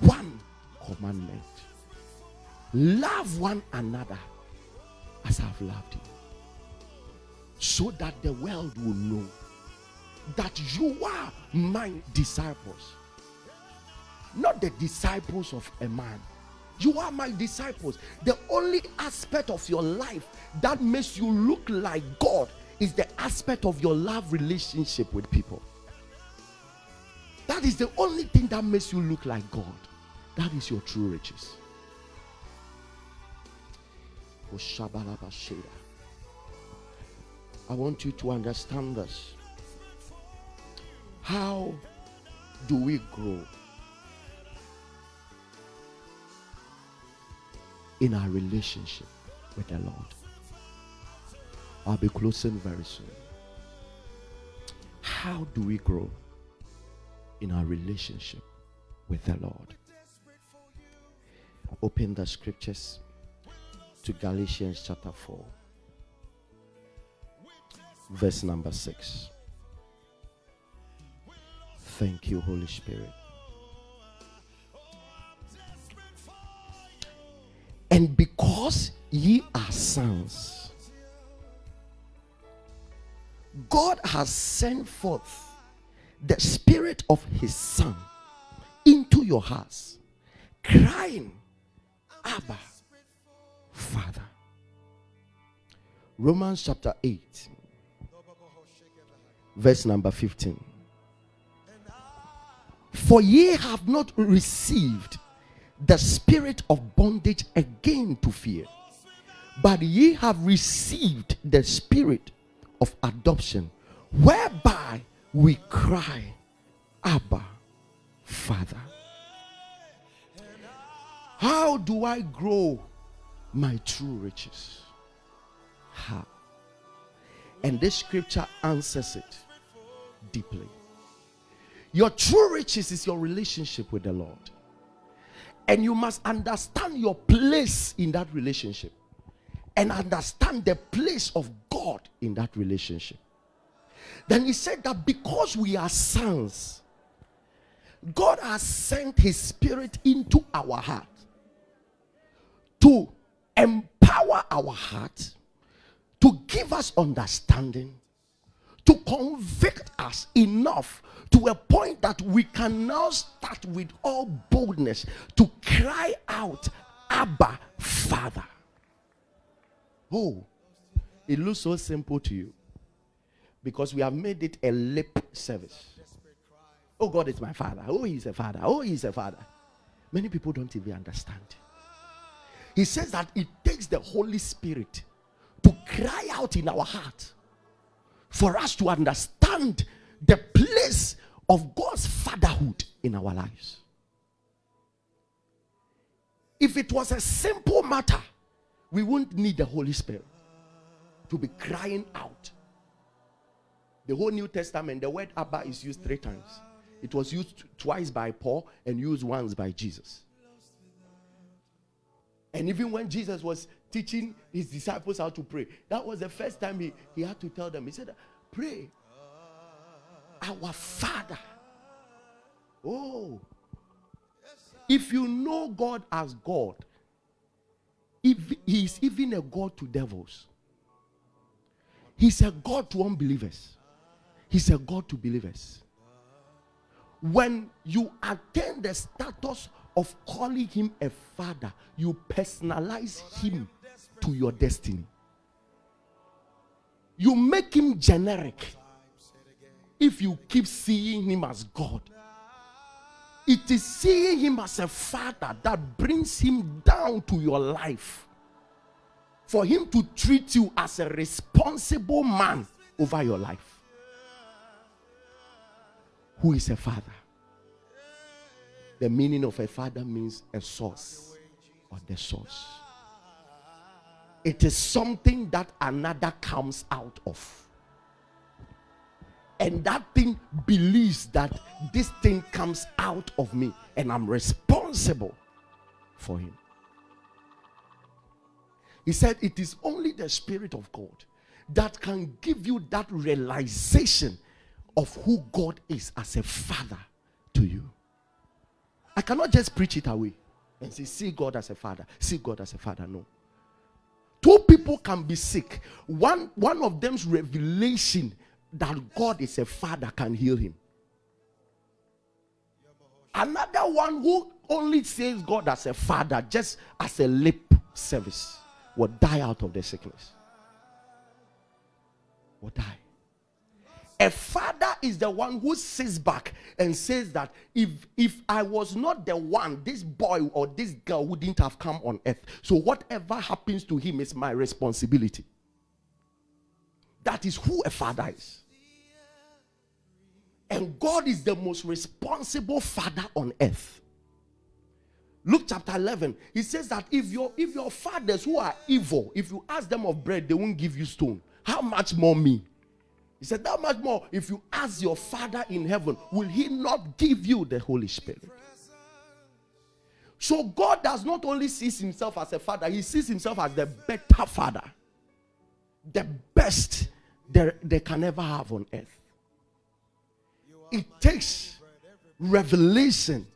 one commandment love one another as I've loved you, so that the world will know that you are my disciples, not the disciples of a man. You are my disciples. The only aspect of your life that makes you look like God is the aspect of your love relationship with people. That is the only thing that makes you look like God. That is your true riches. Oh, I want you to understand this. How do we grow in our relationship with the Lord? I'll be closing very soon. How do we grow in our relationship with the Lord? Open the scriptures to Galatians chapter 4, verse number 6. Thank you, Holy Spirit. And because ye are sons, God has sent forth the Spirit of His Son into your hearts, crying, Abba, Father. Romans chapter 8, verse number 15. For ye have not received the spirit of bondage again to fear, but ye have received the spirit of adoption, whereby we cry, Abba, Father. How do I grow my true riches? How? And this scripture answers it deeply. Your true riches is your relationship with the Lord. And you must understand your place in that relationship and understand the place of God in that relationship. Then he said that because we are sons, God has sent his spirit into our heart to empower our heart, to give us understanding, to convict us enough to a point that we can now start with all boldness to cry out, Abba, Father. Oh, it looks so simple to you because we have made it a lip service. Oh, God is my father. Oh, he's a father. Oh, he's a father. Many people don't even understand. He says that it takes the Holy Spirit to cry out in our heart for us to understand the place of God's fatherhood in our lives. If it was a simple matter, we wouldn't need the Holy Spirit to be crying out The whole New Testament, the word Abba is used three times. It was used twice by Paul and used once by Jesus. And even when Jesus was teaching his disciples how to pray, that was the first time he, he had to tell them, he said, Pray, our Father. Oh, if you know God as God, if he is even a God to devils, he's a God to unbelievers, he's a God to believers. When you attain the status of calling him a father, you personalize him to your destiny. You make him generic if you keep seeing him as God. It is seeing him as a father that brings him down to your life. For him to treat you as a responsible man over your life. Who is a father? The meaning of a father means a source or the source. It is something that another comes out of. And that thing believes that this thing comes out of me and I'm responsible for him. He said, It is only the Spirit of God that can give you that realization of who God is as a father to you. I cannot just preach it away and say, see God as a father, see God as a father. No. Two people can be sick. One, one of them's revelation that God is a father can heal him. Another one who only says God as a father, just as a lip service, will die out of the sickness. Will die. A father is the one who sits back and says that if if I was not the one, this boy or this girl wouldn't have come on earth. So whatever happens to him is my responsibility. That is who a father is. And God is the most responsible father on earth. Luke chapter 11, he says that if your if your fathers who are evil, if you ask them of bread, they won't give you stone. How much more me? He said, That much more, if you ask your Father in heaven, will He not give you the Holy Spirit? So God does not only see Himself as a Father, He sees Himself as the better Father, the best there, they can ever have on earth. It takes revelation.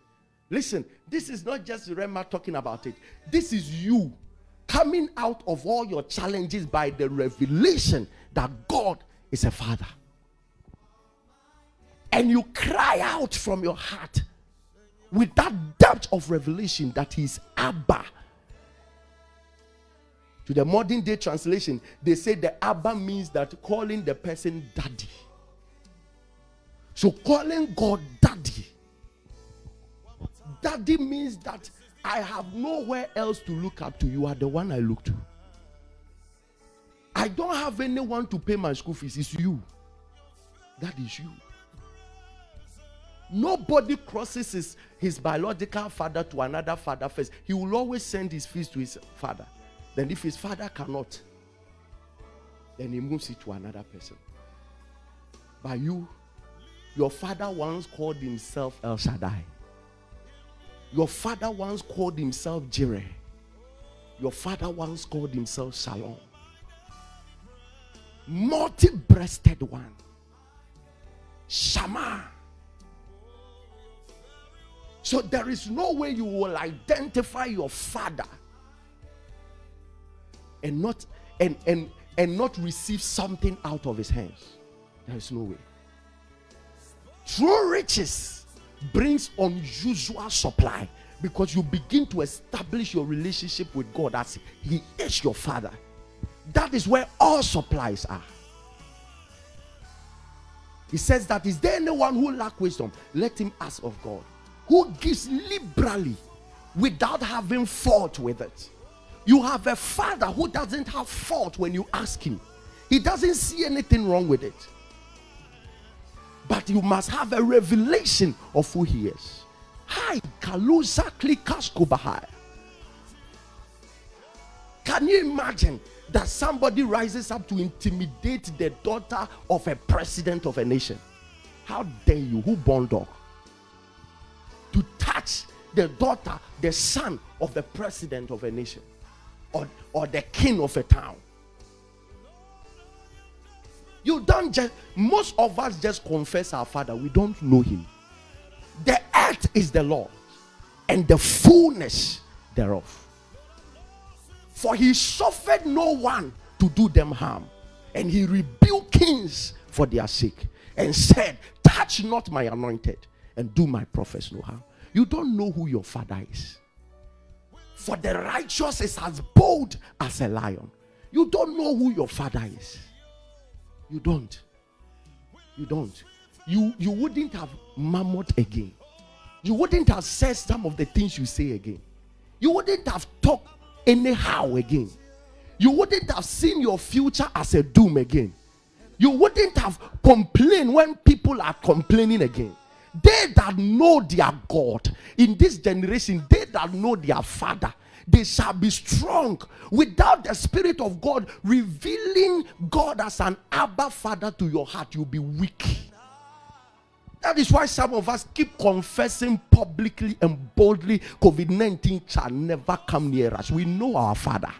Listen, this is not just Rema talking about it, this is you coming out of all your challenges by the revelation that God is a father. And you cry out from your heart with that depth of revelation that he's Abba. To the modern day translation, they say the Abba means that calling the person daddy. So calling God daddy. Daddy means that I have nowhere else to look up to. You are the one I look to. I don't have anyone to pay my school fees. It's you. That is you. Nobody crosses his, his biological father to another father first. He will always send his fees to his father. Then, if his father cannot, then he moves it to another person. By you, your father once called himself El Shaddai. Your father once called himself Jireh. Your father once called himself Shalom multi breasted one. Shama. So there is no way you will identify your father and not and and and not receive something out of his hands. There is no way. True riches brings unusual supply because you begin to establish your relationship with God as He is your Father. That is where all supplies are. He says that is there anyone who lack wisdom? Let him ask of God, who gives liberally without having fault with it. You have a father who doesn't have fault when you ask him. He doesn't see anything wrong with it. But you must have a revelation of who he is. Hi, Kalusa Klikaskubahai. Can you imagine that somebody rises up to intimidate the daughter of a president of a nation. How dare you, who born dog? To touch the daughter, the son of the president of a nation or, or the king of a town. You don't just, most of us just confess our father, we don't know him. The earth is the Lord and the fullness thereof. For he suffered no one to do them harm, and he rebuked kings for their sake, and said, Touch not my anointed, and do my prophets no harm. You don't know who your father is. For the righteous is as bold as a lion. You don't know who your father is. You don't. You don't. You you wouldn't have murmured again. You wouldn't have said some of the things you say again. You wouldn't have talked anyhow again. You wouldn't have seen your future as a doom again. You wouldn't have complained when people are complaining again. They that know their God in this generation, they that know their Father, they shall be strong. Without the Spirit of God revealing God as an Abba Father to your heart, you'll be weak. That is why some of us keep confessing publicly and boldly COVID 19 shall never come near us. We know our Father.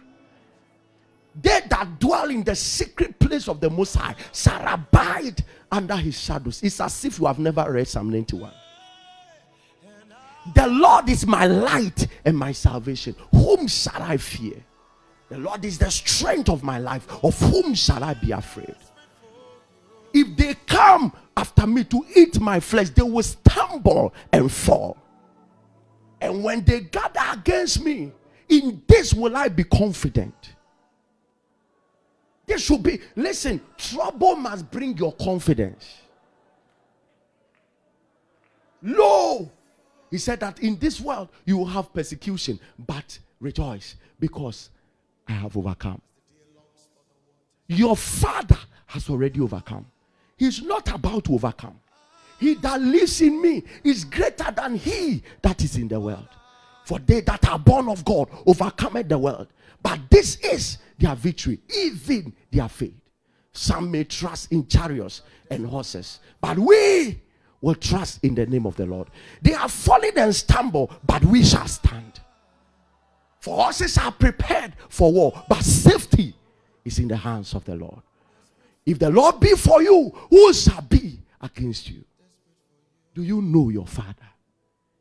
They that dwell in the secret place of the Most High shall abide under his shadows. It's as if you have never read Psalm 91. The Lord is my light and my salvation. Whom shall I fear? The Lord is the strength of my life. Of whom shall I be afraid? If they come after me to eat my flesh, they will stumble and fall. And when they gather against me, in this will I be confident. This should be, listen, trouble must bring your confidence. Lo, he said that in this world you will have persecution, but rejoice because I have overcome. Your father has already overcome. He's not about to overcome. He that lives in me is greater than he that is in the world. For they that are born of God overcome the world. But this is their victory, even their faith. Some may trust in chariots and horses, but we will trust in the name of the Lord. They are fallen and stumble, but we shall stand. For horses are prepared for war, but safety is in the hands of the Lord. If the Lord be for you, who shall be against you? Do you know your father?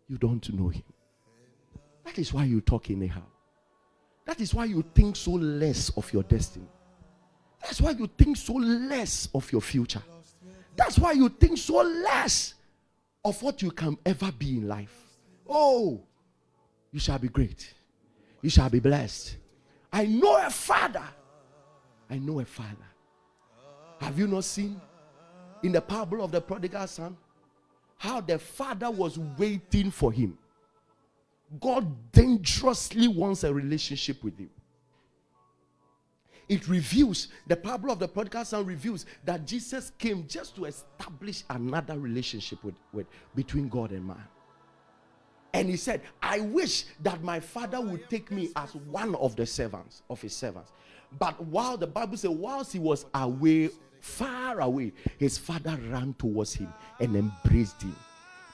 You don't know him. That is why you talk anyhow. That is why you think so less of your destiny. That's why you think so less of your future. That's why you think so less of what you can ever be in life. Oh, you shall be great. You shall be blessed. I know a father. I know a father have you not seen in the parable of the prodigal son how the father was waiting for him? God dangerously wants a relationship with you. It reveals, the parable of the prodigal son reveals that Jesus came just to establish another relationship with, with between God and man. And he said, I wish that my father would take me as one of the servants of his servants. But while the Bible says, whilst he was away far away, his father ran towards him and embraced him,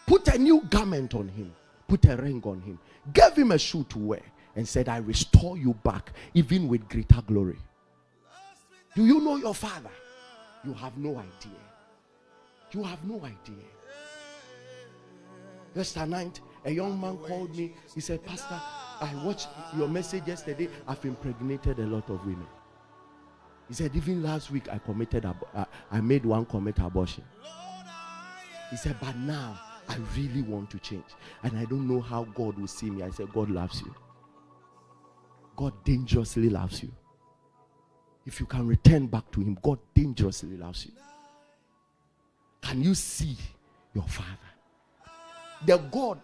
put a new garment on him, put a ring on him, gave him a shoe to wear, and said, I restore you back, even with greater glory. Do you know your father? You have no idea. You have no idea. Yesterday night, a young man called me. He said, Pastor, I watched your message yesterday. I've impregnated a lot of women. He said, even last week I committed, ab- uh, I made one commit abortion. He said, but now I really want to change. And I don't know how God will see me. I said, God loves you. God dangerously loves you. If you can return back to Him, God dangerously loves you. Can you see your Father? The God,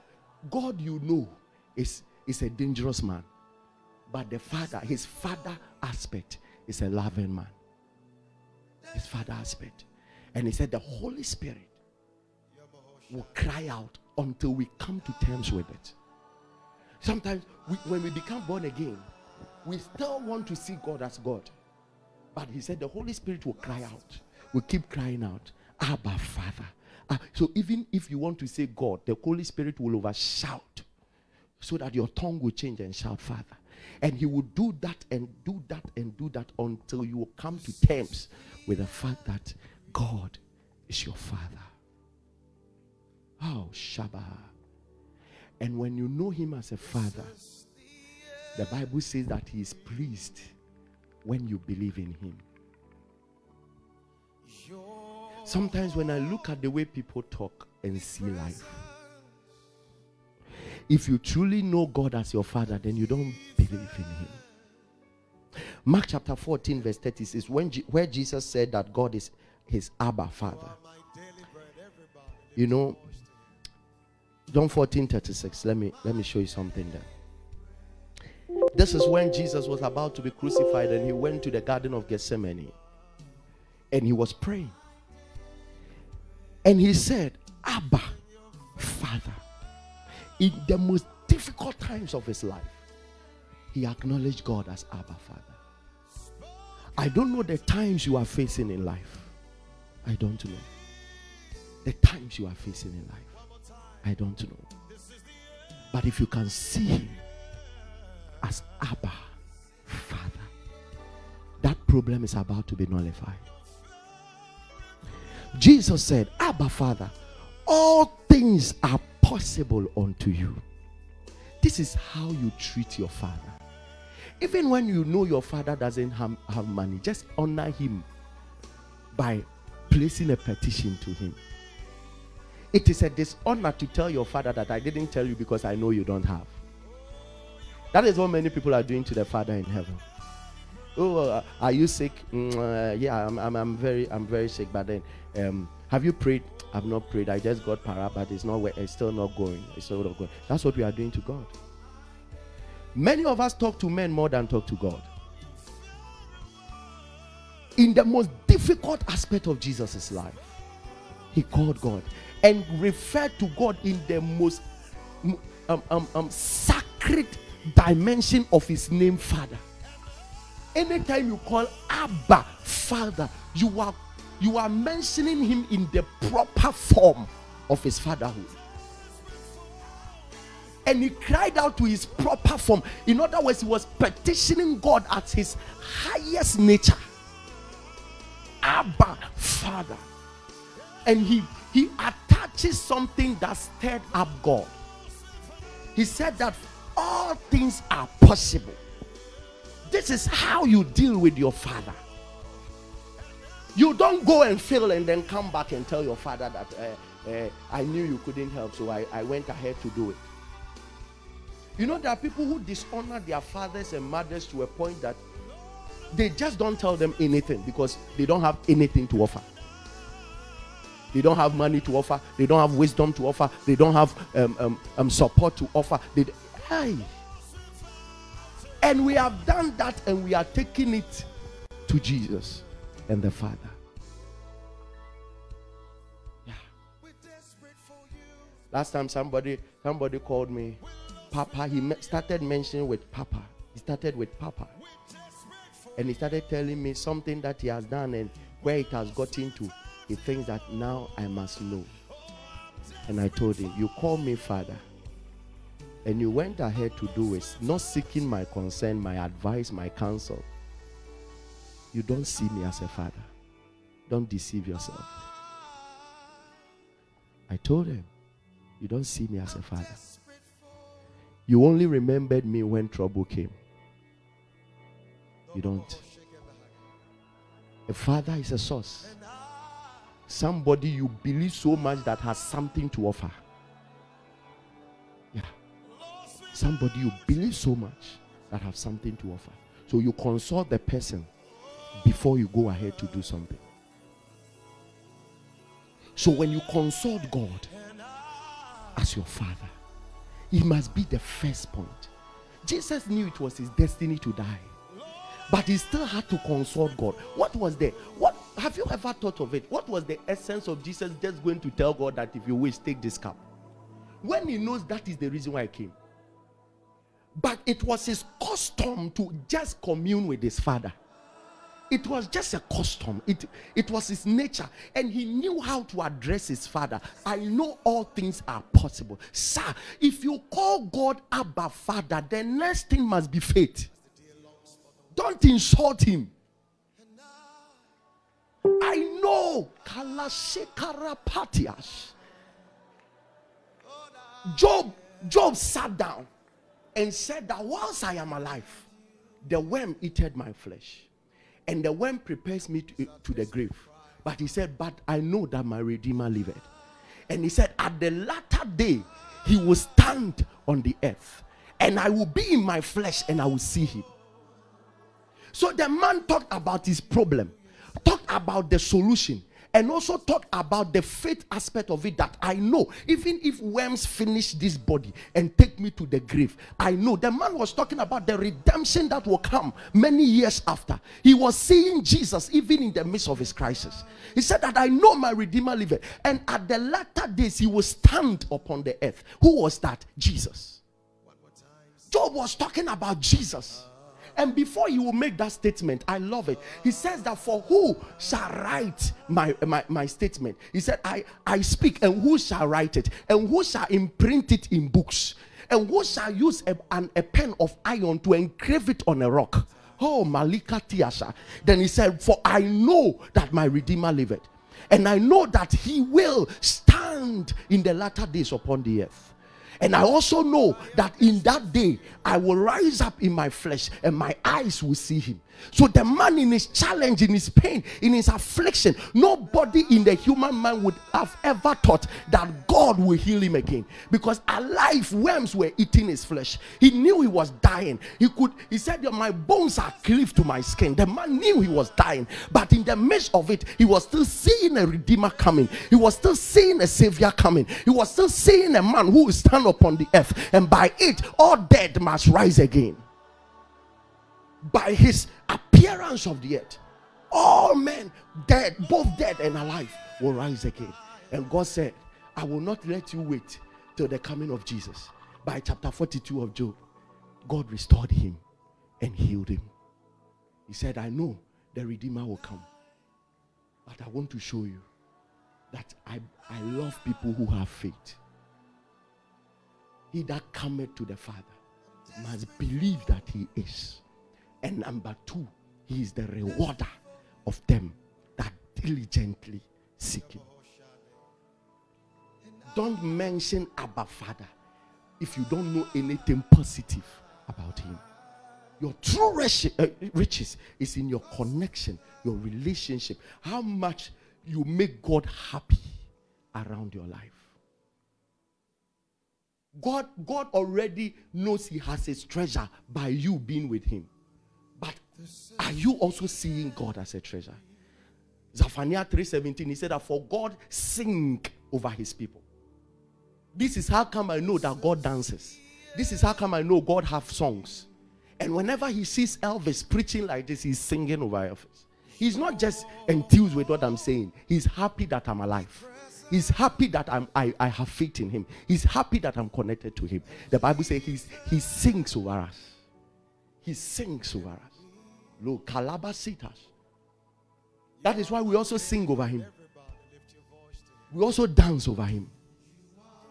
God you know, is, is a dangerous man. But the Father, His Father aspect, is a loving man. His father aspect. And he said, The Holy Spirit will cry out until we come to terms with it. Sometimes we, when we become born again, we still want to see God as God. But he said the Holy Spirit will cry out. will keep crying out, Abba, Father. Ah, so even if you want to say God, the Holy Spirit will overshout so that your tongue will change and shout, Father. And he will do that and do that and do that until you will come to terms with the fact that God is your Father. Oh, Shabbat. And when you know him as a father, the Bible says that he is pleased when you believe in him. Sometimes when I look at the way people talk and see life, if you truly know God as your father, then you don't believe in him. Mark chapter 14, verse 36, when G- where Jesus said that God is his Abba Father. You know, John 14, 36. Let me let me show you something there. This is when Jesus was about to be crucified and he went to the Garden of Gethsemane and he was praying. And he said, Abba, Father. In the most difficult times of his life, he acknowledged God as Abba, Father. I don't know the times you are facing in life. I don't know. The times you are facing in life. I don't know. But if you can see him as Abba, Father, that problem is about to be nullified. Jesus said, Abba, Father, all things are possible unto you. This is how you treat your father. Even when you know your father doesn't have, have money, just honor him by placing a petition to him. It is a dishonor to tell your father that I didn't tell you because I know you don't have. That is what many people are doing to their Father in heaven. Oh, uh, are you sick? Mm, uh, yeah, I'm, I'm, I'm very, I'm very sick. But then, um, have you prayed? I've not prayed. I just got para, but it's not. Where it's still not going. It's still not going. That's what we are doing to God. Many of us talk to men more than talk to God. In the most difficult aspect of Jesus' life, he called God and referred to God in the most um, um, um, sacred dimension of his name, Father. Anytime you call Abba Father, you are you are mentioning him in the proper form of his fatherhood. And he cried out to his proper form. In other words, he was petitioning God at his highest nature. Abba Father. And he he attaches something that stirred up God. He said that all things are possible. This is how you deal with your father. You don't go and fail and then come back and tell your father that uh, uh, I knew you couldn't help, so I, I went ahead to do it. You know, there are people who dishonor their fathers and mothers to a point that they just don't tell them anything because they don't have anything to offer. They don't have money to offer. They don't have wisdom to offer. They don't have um, um, um, support to offer. They, hey. And we have done that and we are taking it to Jesus and the Father. Yeah. Last time somebody somebody called me Papa. He started mentioning with Papa. He started with Papa. And he started telling me something that he has done and where it has gotten to. He thinks that now I must know. And I told him, You call me Father. And you went ahead to do it, not seeking my consent, my advice, my counsel. You don't see me as a father. Don't deceive yourself. I told him, You don't see me as a father. You only remembered me when trouble came. You don't. A father is a source. Somebody you believe so much that has something to offer. Somebody you believe so much that have something to offer. So you consult the person before you go ahead to do something. So when you consult God as your father, it must be the first point. Jesus knew it was his destiny to die, but he still had to consult God. What was there? What have you ever thought of it? What was the essence of Jesus just going to tell God that if you wish, take this cup? When he knows that is the reason why I came. But it was his custom to just commune with his father. It was just a custom. It, it was his nature. And he knew how to address his father. I know all things are possible. Sir, if you call God Abba Father, the next thing must be faith. Don't insult him. I know. Job, Job sat down and said that whilst I am alive, the worm eated my flesh, and the worm prepares me to, eh, to the grave. But he said, But I know that my Redeemer liveth. And he said, At the latter day, he will stand on the earth, and I will be in my flesh, and I will see him. So the man talked about his problem, talked about the solution, and also talk about the faith aspect of it that I know, even if worms finish this body and take me to the grave, I know the man was talking about the redemption that will come many years after. He was seeing Jesus even in the midst of his crisis. He said that I know my Redeemer liveth, and at the latter days he will stand upon the earth. Who was that? Jesus. Job was talking about Jesus. And before he will make that statement, I love it. He says that for who shall write my, my, my statement? He said, I, I speak, and who shall write it? And who shall imprint it in books? And who shall use a, an, a pen of iron to engrave it on a rock? Oh, Malika Tiasha. Then he said, For I know that my Redeemer liveth, and I know that he will stand in the latter days upon the earth. And I also know that in that day I will rise up in my flesh and my eyes will see him. So the man in his challenge, in his pain, in his affliction, nobody in the human mind would have ever thought that God will heal him again. Because alive worms were eating his flesh. He knew he was dying. He could, he said, My bones are cleaved to my skin. The man knew he was dying, but in the midst of it, he was still seeing a redeemer coming. He was still seeing a savior coming. He was still seeing a man who will stand upon the earth, and by it, all dead must rise again by his appearance of the earth, all men, dead, both dead and alive, will rise again. And God said, I will not let you wait till the coming of Jesus. By chapter 42 of Job, God restored him and healed him. He said, I know the Redeemer will come. But I want to show you that I, I love people who have faith. He that cometh to the Father must believe that he is and number two, he is the rewarder of them that diligently seek him. Don't mention Abba Father if you don't know anything positive about him. Your true uh, riches is in your connection, your relationship, how much you make God happy around your life. God, God already knows He has His treasure by you being with Him. Are you also seeing God as a treasure? Zephaniah 3:17 he said that for God sing over his people. This is how come I know that God dances. This is how come I know God have songs. And whenever he sees Elvis preaching like this, he's singing over Elvis. He's not just enthused with what I'm saying. He's happy that I'm alive. He's happy that I'm, I, I have faith in him. He's happy that I'm connected to him. The Bible says he's, he sings over us. He sings over us. Lo calabasitas. That is why we also sing over him. We also dance over him.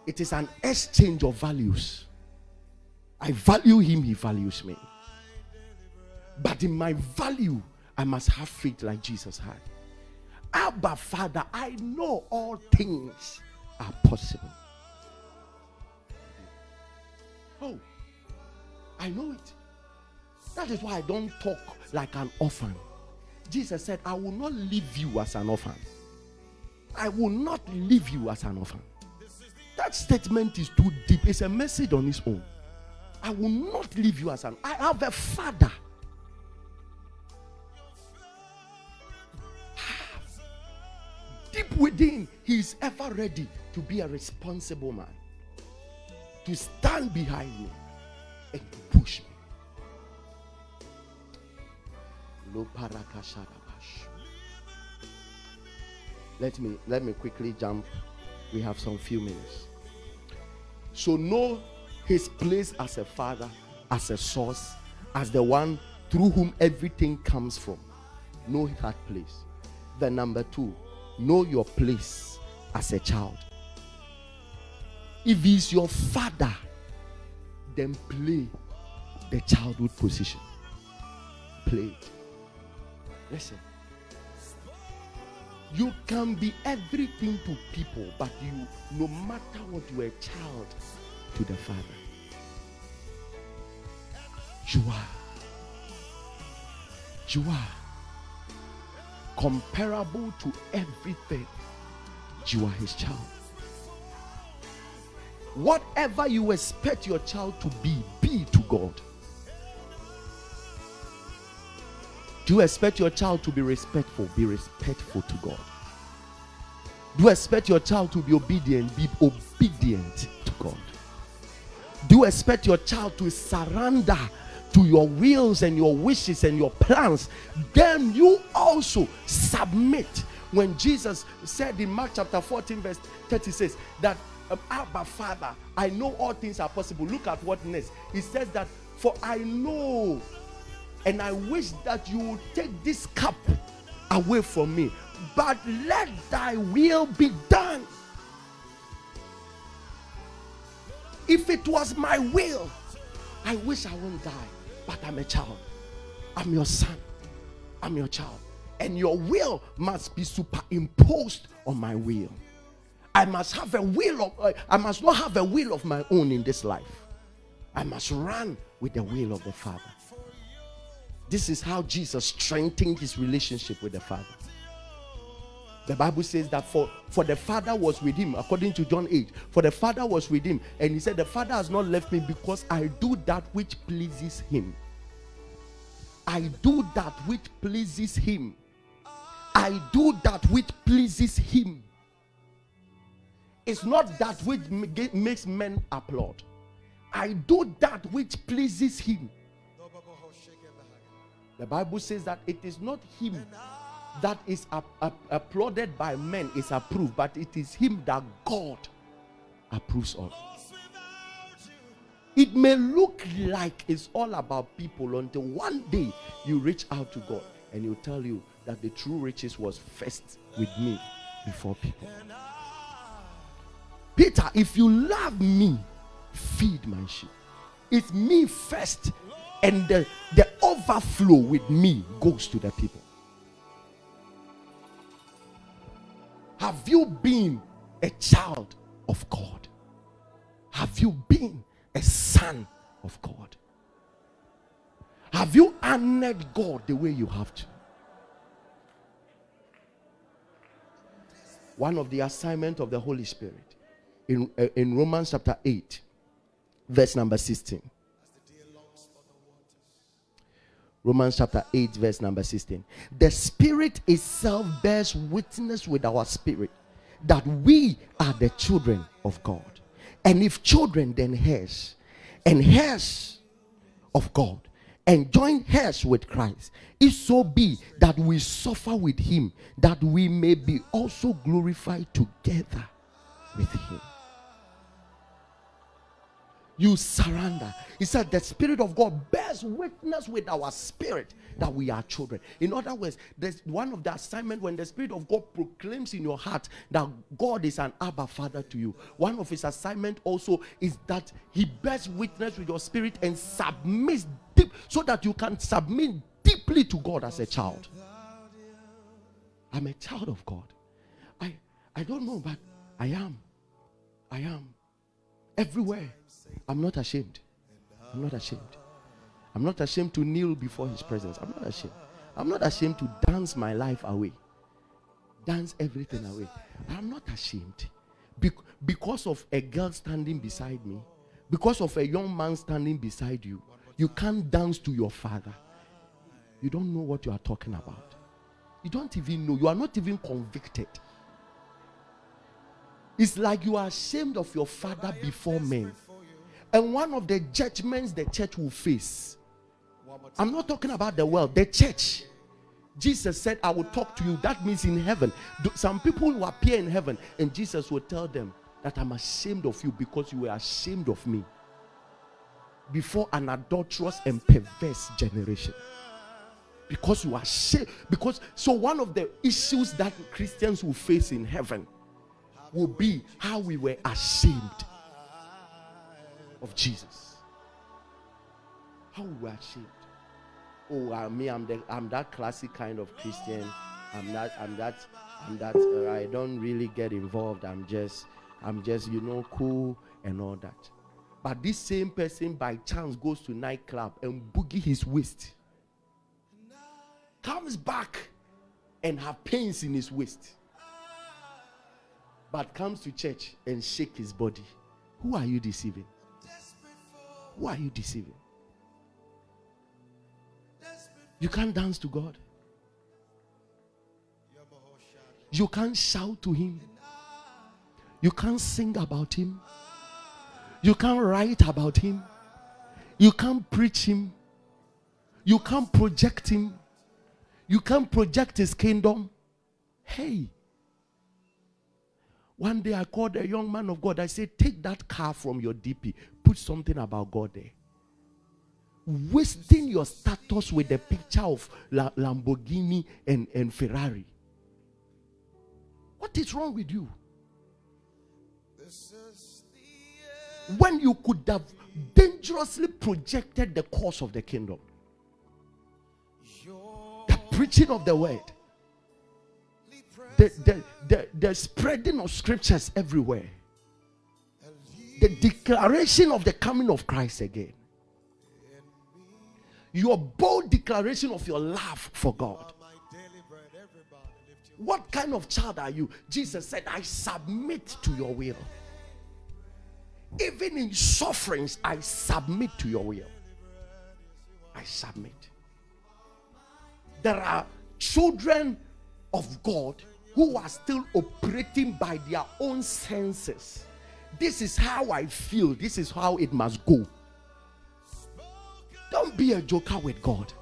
It is an exchange of values. I value him, he values me. But in my value, I must have faith like Jesus had. Abba, Father, I know all things are possible. Oh, I know it. That is why I don't talk like an orphan. Jesus said, I will not leave you as an orphan. I will not leave you as an orphan. That statement is too deep. It's a message on its own. I will not leave you as an I have a father. Deep within, he is ever ready to be a responsible man, to stand behind me and push me. Let me let me quickly jump. We have some few minutes. So know his place as a father, as a source, as the one through whom everything comes from. Know that place. The number two, know your place as a child. If he's your father, then play the childhood position. Play it. Listen. You can be everything to people, but you, no matter what, you are a child to the Father. You are. You are comparable to everything. You are his child. Whatever you expect your child to be, be to God. Do you expect your child to be respectful? Be respectful to God. Do you expect your child to be obedient? Be obedient to God. Do you expect your child to surrender to your wills and your wishes and your plans? Then you also submit. When Jesus said in Mark chapter 14, verse 30 says that um, Abba Father, I know all things are possible. Look at what next. He says that for I know and I wish that you would take this cup away from me. But let thy will be done. If it was my will, I wish I wouldn't die. But I'm a child. I'm your son. I'm your child. And your will must be superimposed on my will. I must have a will of uh, I must not have a will of my own in this life. I must run with the will of the Father. This is how Jesus strengthened his relationship with the Father. The Bible says that for, for the Father was with him, according to John 8. For the Father was with him, and he said, The Father has not left me because I do that which pleases him. I do that which pleases him. I do that which pleases him. It's not that which makes men applaud. I do that which pleases him. The Bible says that it is not him that is applauded by men is approved, but it is him that God approves of. It may look like it's all about people until one day you reach out to God and He'll tell you that the true riches was first with me before people. Peter, if you love me, feed my sheep. It's me first and the, the overflow with me goes to the people. Have you been a child of God? Have you been a son of God? Have you honored God the way you have to? One of the assignment of the Holy Spirit in, uh, in Romans chapter 8, verse number 16. Romans chapter 8, verse number 16. The Spirit itself bears witness with our spirit that we are the children of God. And if children, then heirs, and heirs of God, and join heirs with Christ, if so be that we suffer with Him, that we may be also glorified together with Him you surrender. He said, The Spirit of God bears witness with our spirit that we are children. In other words, there's one of the assignment when the Spirit of God proclaims in your heart that God is an Abba Father to you. One of his assignment also is that he bears witness with your spirit and submits deep so that you can submit deeply to God as a child. I'm a child of God. I I don't know, but I am. I am everywhere. I'm not ashamed. I'm not ashamed. I'm not ashamed to kneel before his presence. I'm not ashamed. I'm not ashamed to dance my life away. Dance everything away. I'm not ashamed. Be- because of a girl standing beside me, because of a young man standing beside you, you can't dance to your father. You don't know what you are talking about. You don't even know. You are not even convicted. It's like you are ashamed of your father before men. And one of the judgments the church will face, I'm not talking about the world, the church. Jesus said, I will talk to you. That means in heaven. Some people will appear in heaven, and Jesus will tell them that I'm ashamed of you because you were ashamed of me. before an adulterous and perverse generation. Because you are ashamed. Because so one of the issues that Christians will face in heaven will be how we were ashamed of Jesus. How we were ashamed. Oh, I mean, I'm the I'm that classic kind of Christian. I'm that I'm that I'm that uh, I don't really get involved. I'm just I'm just you know cool and all that. But this same person by chance goes to nightclub and boogie his waist. Comes back and have pains in his waist. But comes to church and shake his body. Who are you deceiving? Who are you deceiving? You can't dance to God. You can't shout to Him. You can't sing about Him. You can't write about Him. You can't preach Him. You can't project Him. You can't project His kingdom. Hey. One day I called a young man of God. I said, Take that car from your DP, put something about God there wasting your status with the picture of La- Lamborghini and, and Ferrari. What is wrong with you? When you could have dangerously projected the course of the kingdom, the preaching of the word, the, the, the, the spreading of scriptures everywhere, the declaration of the coming of Christ again your bold declaration of your love for God. What kind of child are you? Jesus said, I submit to your will. Even in sufferings, I submit to your will. I submit. There are children of God who are still operating by their own senses. This is how I feel, this is how it must go. Don't be a joker with God.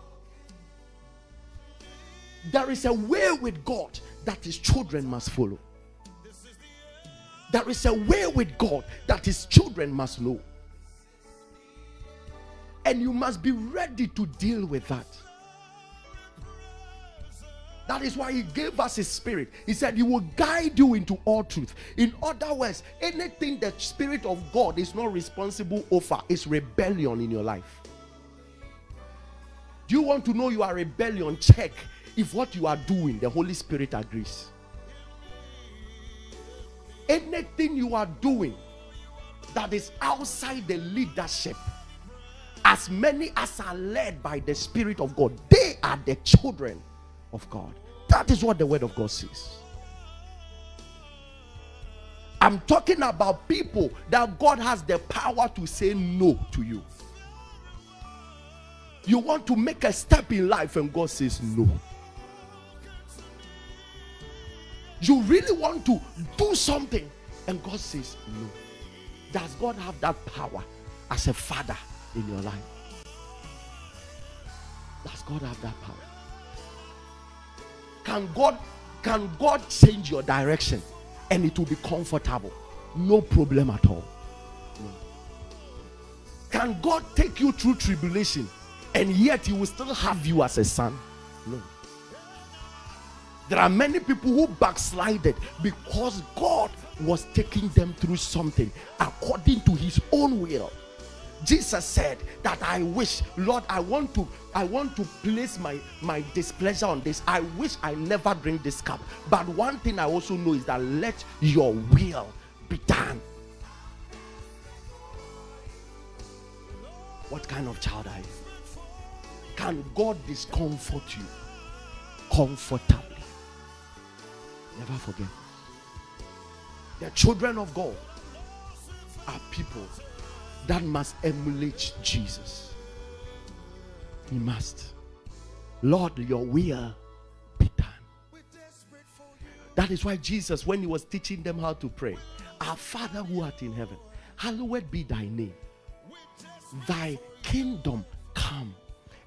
There is a way with God that his children must follow. There is a way with God that his children must know. And you must be ready to deal with that. That is why he gave us his spirit. He said he will guide you into all truth. In other words, anything the spirit of God is not responsible over is rebellion in your life. Do you want to know you are rebellion? Check if what you are doing, the Holy Spirit agrees. Anything you are doing that is outside the leadership, as many as are led by the Spirit of God, they are the children of God. That is what the Word of God says. I'm talking about people that God has the power to say no to you. You want to make a step in life, and God says no. You really want to do something, and God says no. Does God have that power as a father in your life? Does God have that power? Can God can God change your direction and it will be comfortable? No problem at all. Can God take you through tribulation and yet he will still have you as a son. No. There are many people who backslided because God was taking them through something according to his own will. Jesus said that I wish, Lord, I want to, I want to place my my displeasure on this. I wish I never drink this cup. But one thing I also know is that let your will be done. What kind of child are you? Can God discomfort you comfortably? Never forget. The children of God are people that must emulate Jesus. He must. Lord, your will be done. That is why Jesus, when he was teaching them how to pray, Our Father who art in heaven, hallowed be thy name. Thy kingdom come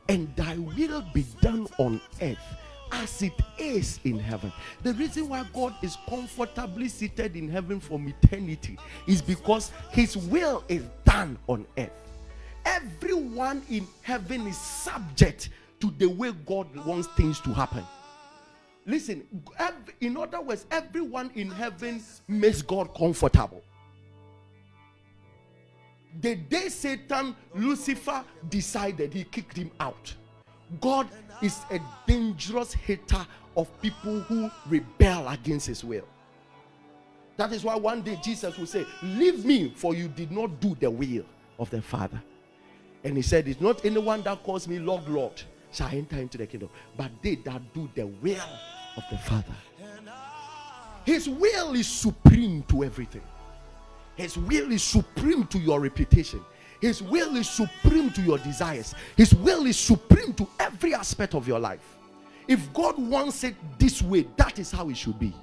and thy will be done on earth as it is in heaven. The reason why God is comfortably seated in heaven from eternity is because his will is done on earth. everyone in heaven is subject to the way God wants things to happen. Listen, in other words, everyone in heaven makes God comfortable. The day Satan, Lucifer decided, he kicked him out. God is a dangerous hater of people who rebel against his will. That is why one day Jesus will say, Leave me, for you did not do the will of the Father. And he said, It's not anyone that calls me Lord, Lord shall enter into the kingdom, but they that do the will of the Father. His will is supreme to everything. His will is supreme to your reputation. His will is supreme to your desires. His will is supreme to every aspect of your life. If God wants it this way, that is how it should be.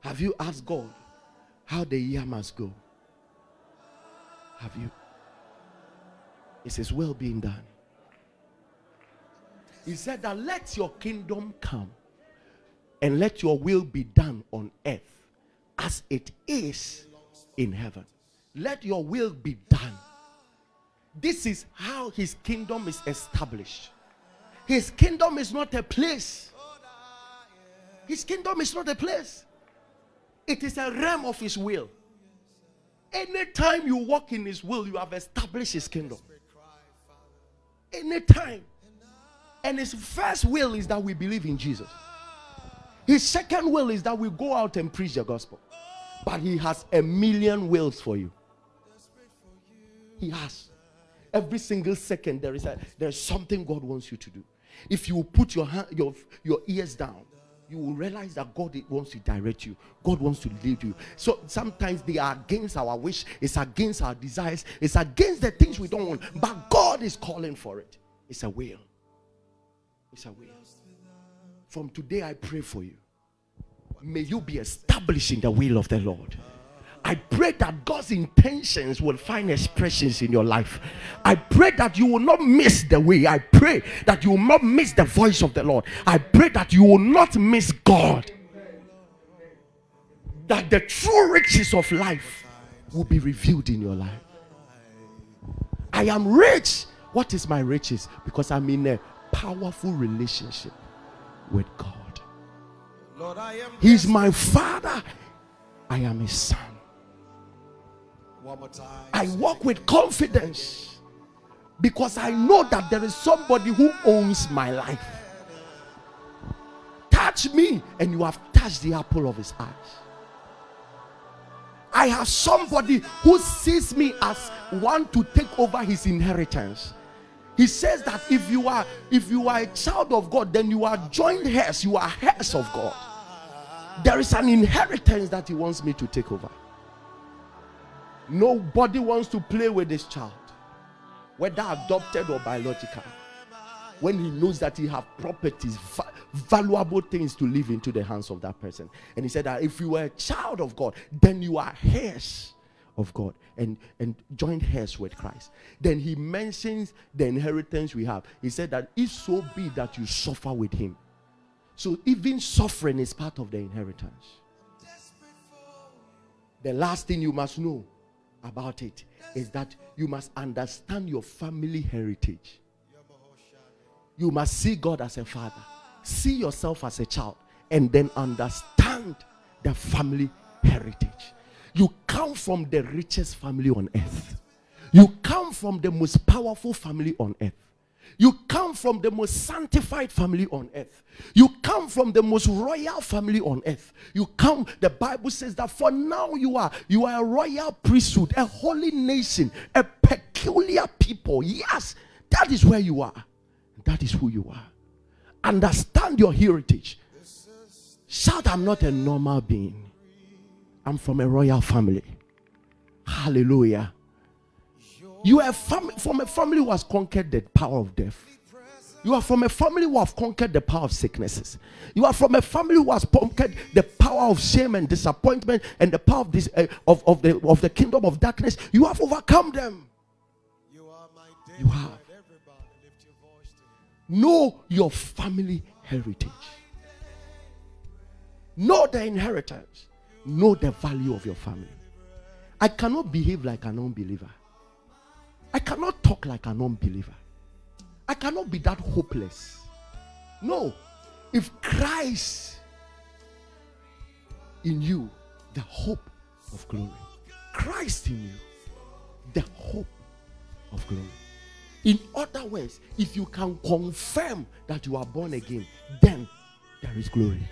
Have you asked God how the year must go? Have you? Is His will being done? He said that let your kingdom come and let your will be done on earth as it is in heaven. Let your will be done. This is how his kingdom is established. His kingdom is not a place. His kingdom is not a place. It is a realm of his will. Anytime you walk in his will, you have established his kingdom. Anytime. And his first will is that we believe in Jesus. His second will is that we go out and preach the gospel. But he has a million wills for you. He has. Every single second there is a, there's something God wants you to do. If you put your hand, your your ears down, you will realize that God wants to direct you. God wants to lead you. So sometimes they are against our wish, it's against our desires, it's against the things we don't want. But God is calling for it. It's a will. It's a will. From today, I pray for you. May you be established in the will of the Lord. I pray that God's intentions will find expressions in your life. I pray that you will not miss the way. I pray that you will not miss the voice of the Lord. I pray that you will not miss God. That the true riches of life will be revealed in your life. I am rich. What is my riches? Because I'm in a powerful relationship with God. Lord, I am He's my father. I am his son. I walk with confidence because I know that there is somebody who owns my life. Touch me, and you have touched the apple of his eyes. I have somebody who sees me as one to take over his inheritance. He says that if you are if you are a child of God, then you are joint heirs, you are heirs of God. There is an inheritance that he wants me to take over. Nobody wants to play with this child, whether adopted or biological. When he knows that he have properties, va- valuable things to leave into the hands of that person. And he said that if you were a child of God, then you are heirs of God and, and joint heirs with Christ. Then he mentions the inheritance we have. He said that if so be that you suffer with him. So even suffering is part of the inheritance. The last thing you must know about it is that you must understand your family heritage. You must see God as a father, see yourself as a child, and then understand the family heritage. You come from the richest family on earth. You come from the most powerful family on earth. You come from the most sanctified family on earth. You come from the most royal family on earth. You come, the Bible says that for now you are you are a royal priesthood, a holy nation, a peculiar people. Yes, that is where you are. That is who you are. Understand your heritage. Shout, I'm not a normal being. I'm from a royal family. Hallelujah. You are fam- from a family who has conquered the power of death. You are from a family who have conquered the power of sicknesses. You are from a family who has conquered the power of shame and disappointment and the power of this uh, of, of the of the kingdom of darkness. You have overcome them. You have. Know your family heritage. Know the inheritance know the value of your family. I cannot behave like an unbeliever. I cannot talk like an unbeliever. I cannot be that hopeless. No. If Christ in you, the hope of glory. Christ in you, the hope of glory. In other words, if you can confirm that you are born again, then there is glory.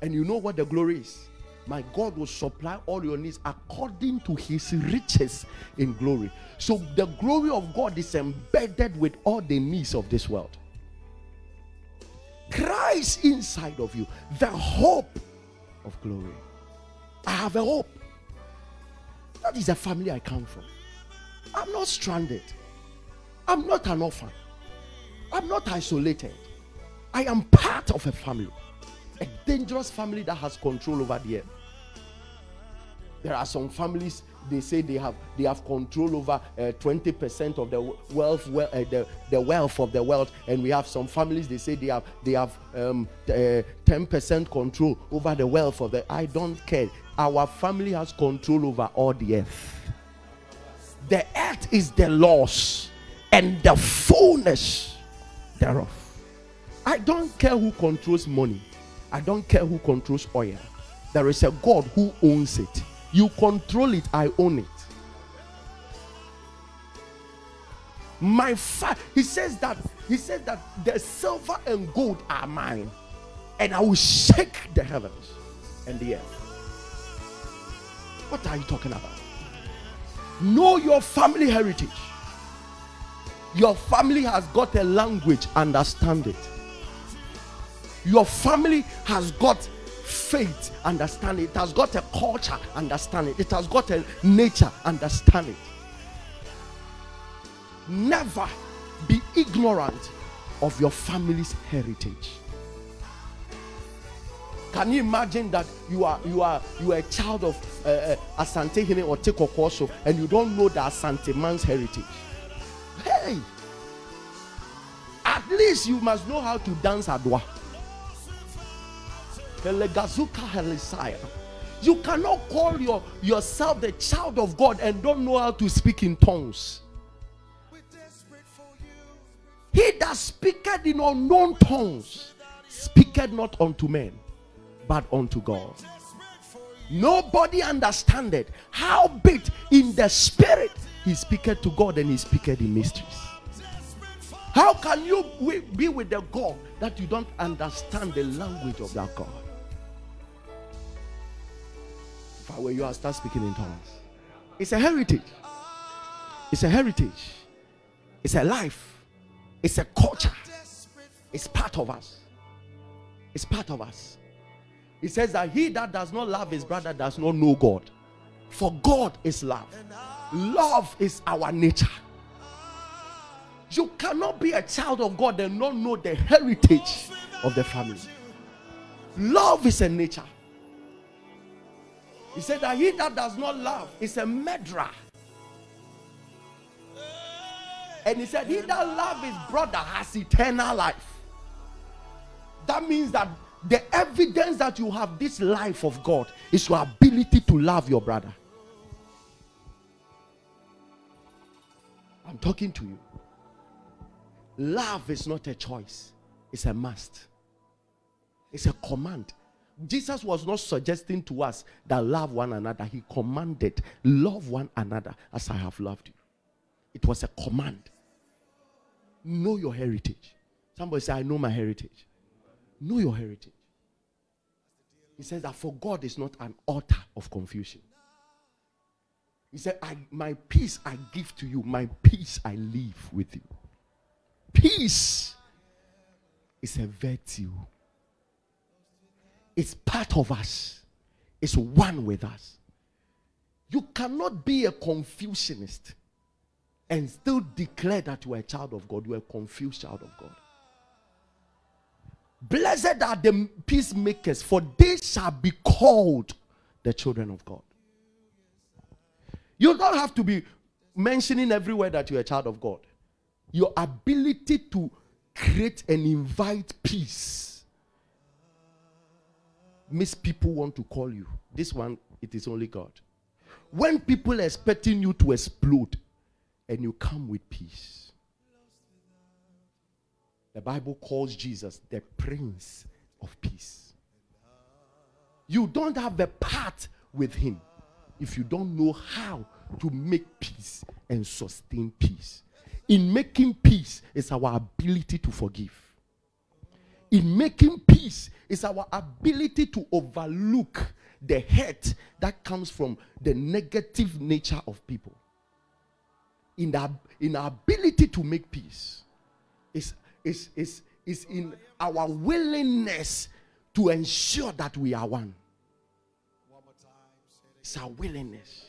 And you know what the glory is? My God will supply all your needs according to his riches in glory. So the glory of God is embedded with all the needs of this world. Christ inside of you, the hope of glory. I have a hope. That is a family I come from. I'm not stranded. I'm not an orphan. I'm not isolated. I am part of a family, a dangerous family that has control over the earth. There are some families they say they have they have control over uh, 20% of the wealth uh, the, the wealth of the world. And we have some families they say they have they have um, uh, 10% control over the wealth of the I don't care. Our family has control over all the earth. The earth is the loss and the fullness thereof. I don't care who controls money I don't care who controls oil there is a God who owns it you control it, I own it. My fa- he says that he says that the silver and gold are mine, and I will shake the heavens and the earth. What are you talking about? Know your family heritage. Your family has got a language, understand it. Your family has got faith, understand it. It has got a culture, understand it. It has got a nature, understand it. Never be ignorant of your family's heritage. Can you imagine that you are you are you are a child of uh, uh, Asante or Tekokoso and you don't know the Asante man's heritage? Hey, at least you must know how to dance adowa. You cannot call your, yourself the child of God and don't know how to speak in tongues. He that speaketh in unknown tongues speaketh not unto men, but unto God. Nobody understandeth how bit in the spirit he speaketh to God and he speaketh in mysteries. How can you be with the God that you don't understand the language of that God? Where you are, start speaking in tongues. It's a heritage. It's a heritage. It's a life. It's a culture. It's part of us. It's part of us. It says that he that does not love his brother does not know God. For God is love. Love is our nature. You cannot be a child of God and not know the heritage of the family. Love is a nature. He said that he that does not love is a murderer. And he said, He that loves his brother has eternal life. That means that the evidence that you have this life of God is your ability to love your brother. I'm talking to you. Love is not a choice, it's a must, it's a command. Jesus was not suggesting to us that love one another. He commanded, love one another as I have loved you. It was a command. Know your heritage. Somebody say, I know my heritage. Know your heritage. He says that for God is not an author of confusion. He said, I, My peace I give to you, my peace I leave with you. Peace is a virtue is part of us, is one with us. You cannot be a Confucianist and still declare that you are a child of God. You are a confused child of God. Blessed are the peacemakers, for they shall be called the children of God. You don't have to be mentioning everywhere that you're a child of God. Your ability to create and invite peace Miss people want to call you. This one it is only God. When people are expecting you to explode and you come with peace. The Bible calls Jesus the Prince of Peace. You don't have a part with him if you don't know how to make peace and sustain peace. In making peace is our ability to forgive. In making peace is our ability to overlook the hurt that comes from the negative nature of people. In our, in our ability to make peace is, is, is, is in our willingness to ensure that we are one. It's our willingness.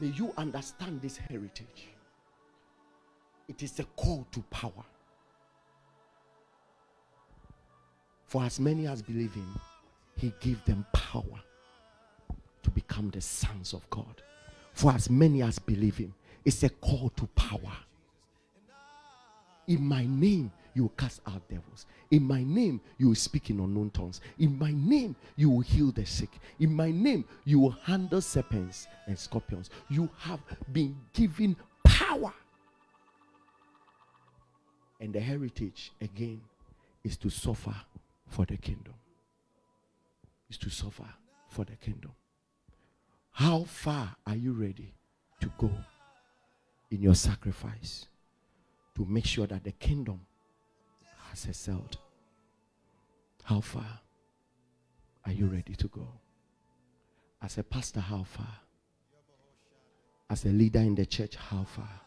May you understand this heritage. It is a call to power. For as many as believe him, he gave them power to become the sons of God. For as many as believe him, it's a call to power. In my name, you will cast out devils. In my name, you will speak in unknown tongues. In my name, you will heal the sick. In my name, you will handle serpents and scorpions. You have been given power. And the heritage, again, is to suffer for the kingdom. Is to suffer for the kingdom. How far are you ready to go in your sacrifice to make sure that the kingdom has excelled? How far are you ready to go? As a pastor, how far? As a leader in the church, how far?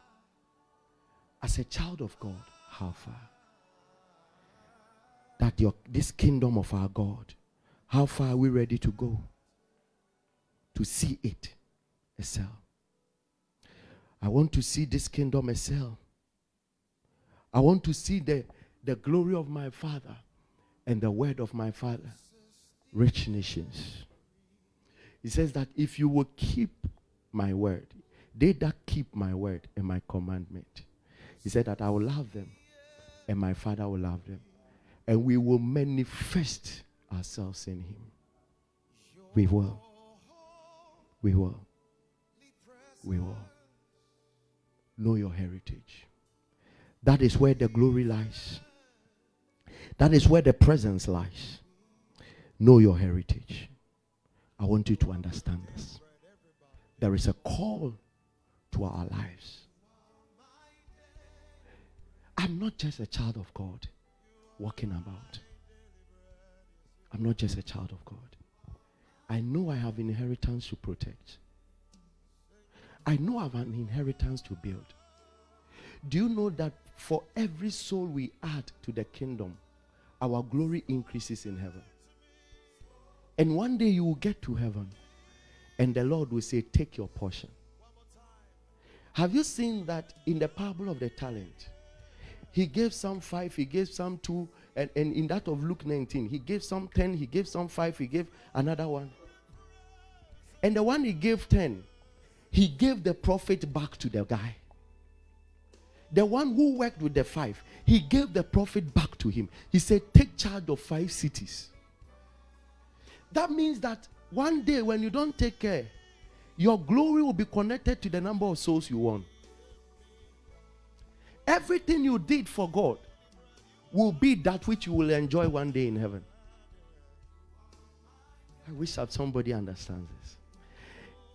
As a child of God, how far? That your this kingdom of our God, how far are we ready to go to see it excel? I want to see this kingdom excel. I want to see the, the glory of my Father and the word of my Father reach nations. He says that if you will keep my word, they that keep my word and my commandment, he said that I will love them and my Father will love them. And we will manifest ourselves in Him. We will. We will. We will. Know your heritage. That is where the glory lies. That is where the presence lies. Know your heritage. I want you to understand this. There is a call to our lives. I'm not just a child of God walking about. I'm not just a child of God. I know I have inheritance to protect. I know I have an inheritance to build. Do you know that for every soul we add to the kingdom, our glory increases in heaven? And one day you will get to heaven, and the Lord will say, Take your portion. Have you seen that in the parable of the talent? He gave some five, he gave some two, and, and in that of Luke 19, he gave some 10, he gave some five, he gave another one. And the one he gave 10, he gave the profit back to the guy. The one who worked with the five, he gave the profit back to him. He said, Take charge of five cities. That means that one day when you don't take care, your glory will be connected to the number of souls you won. Everything you did for God will be that which you will enjoy one day in heaven. I wish that somebody understands this.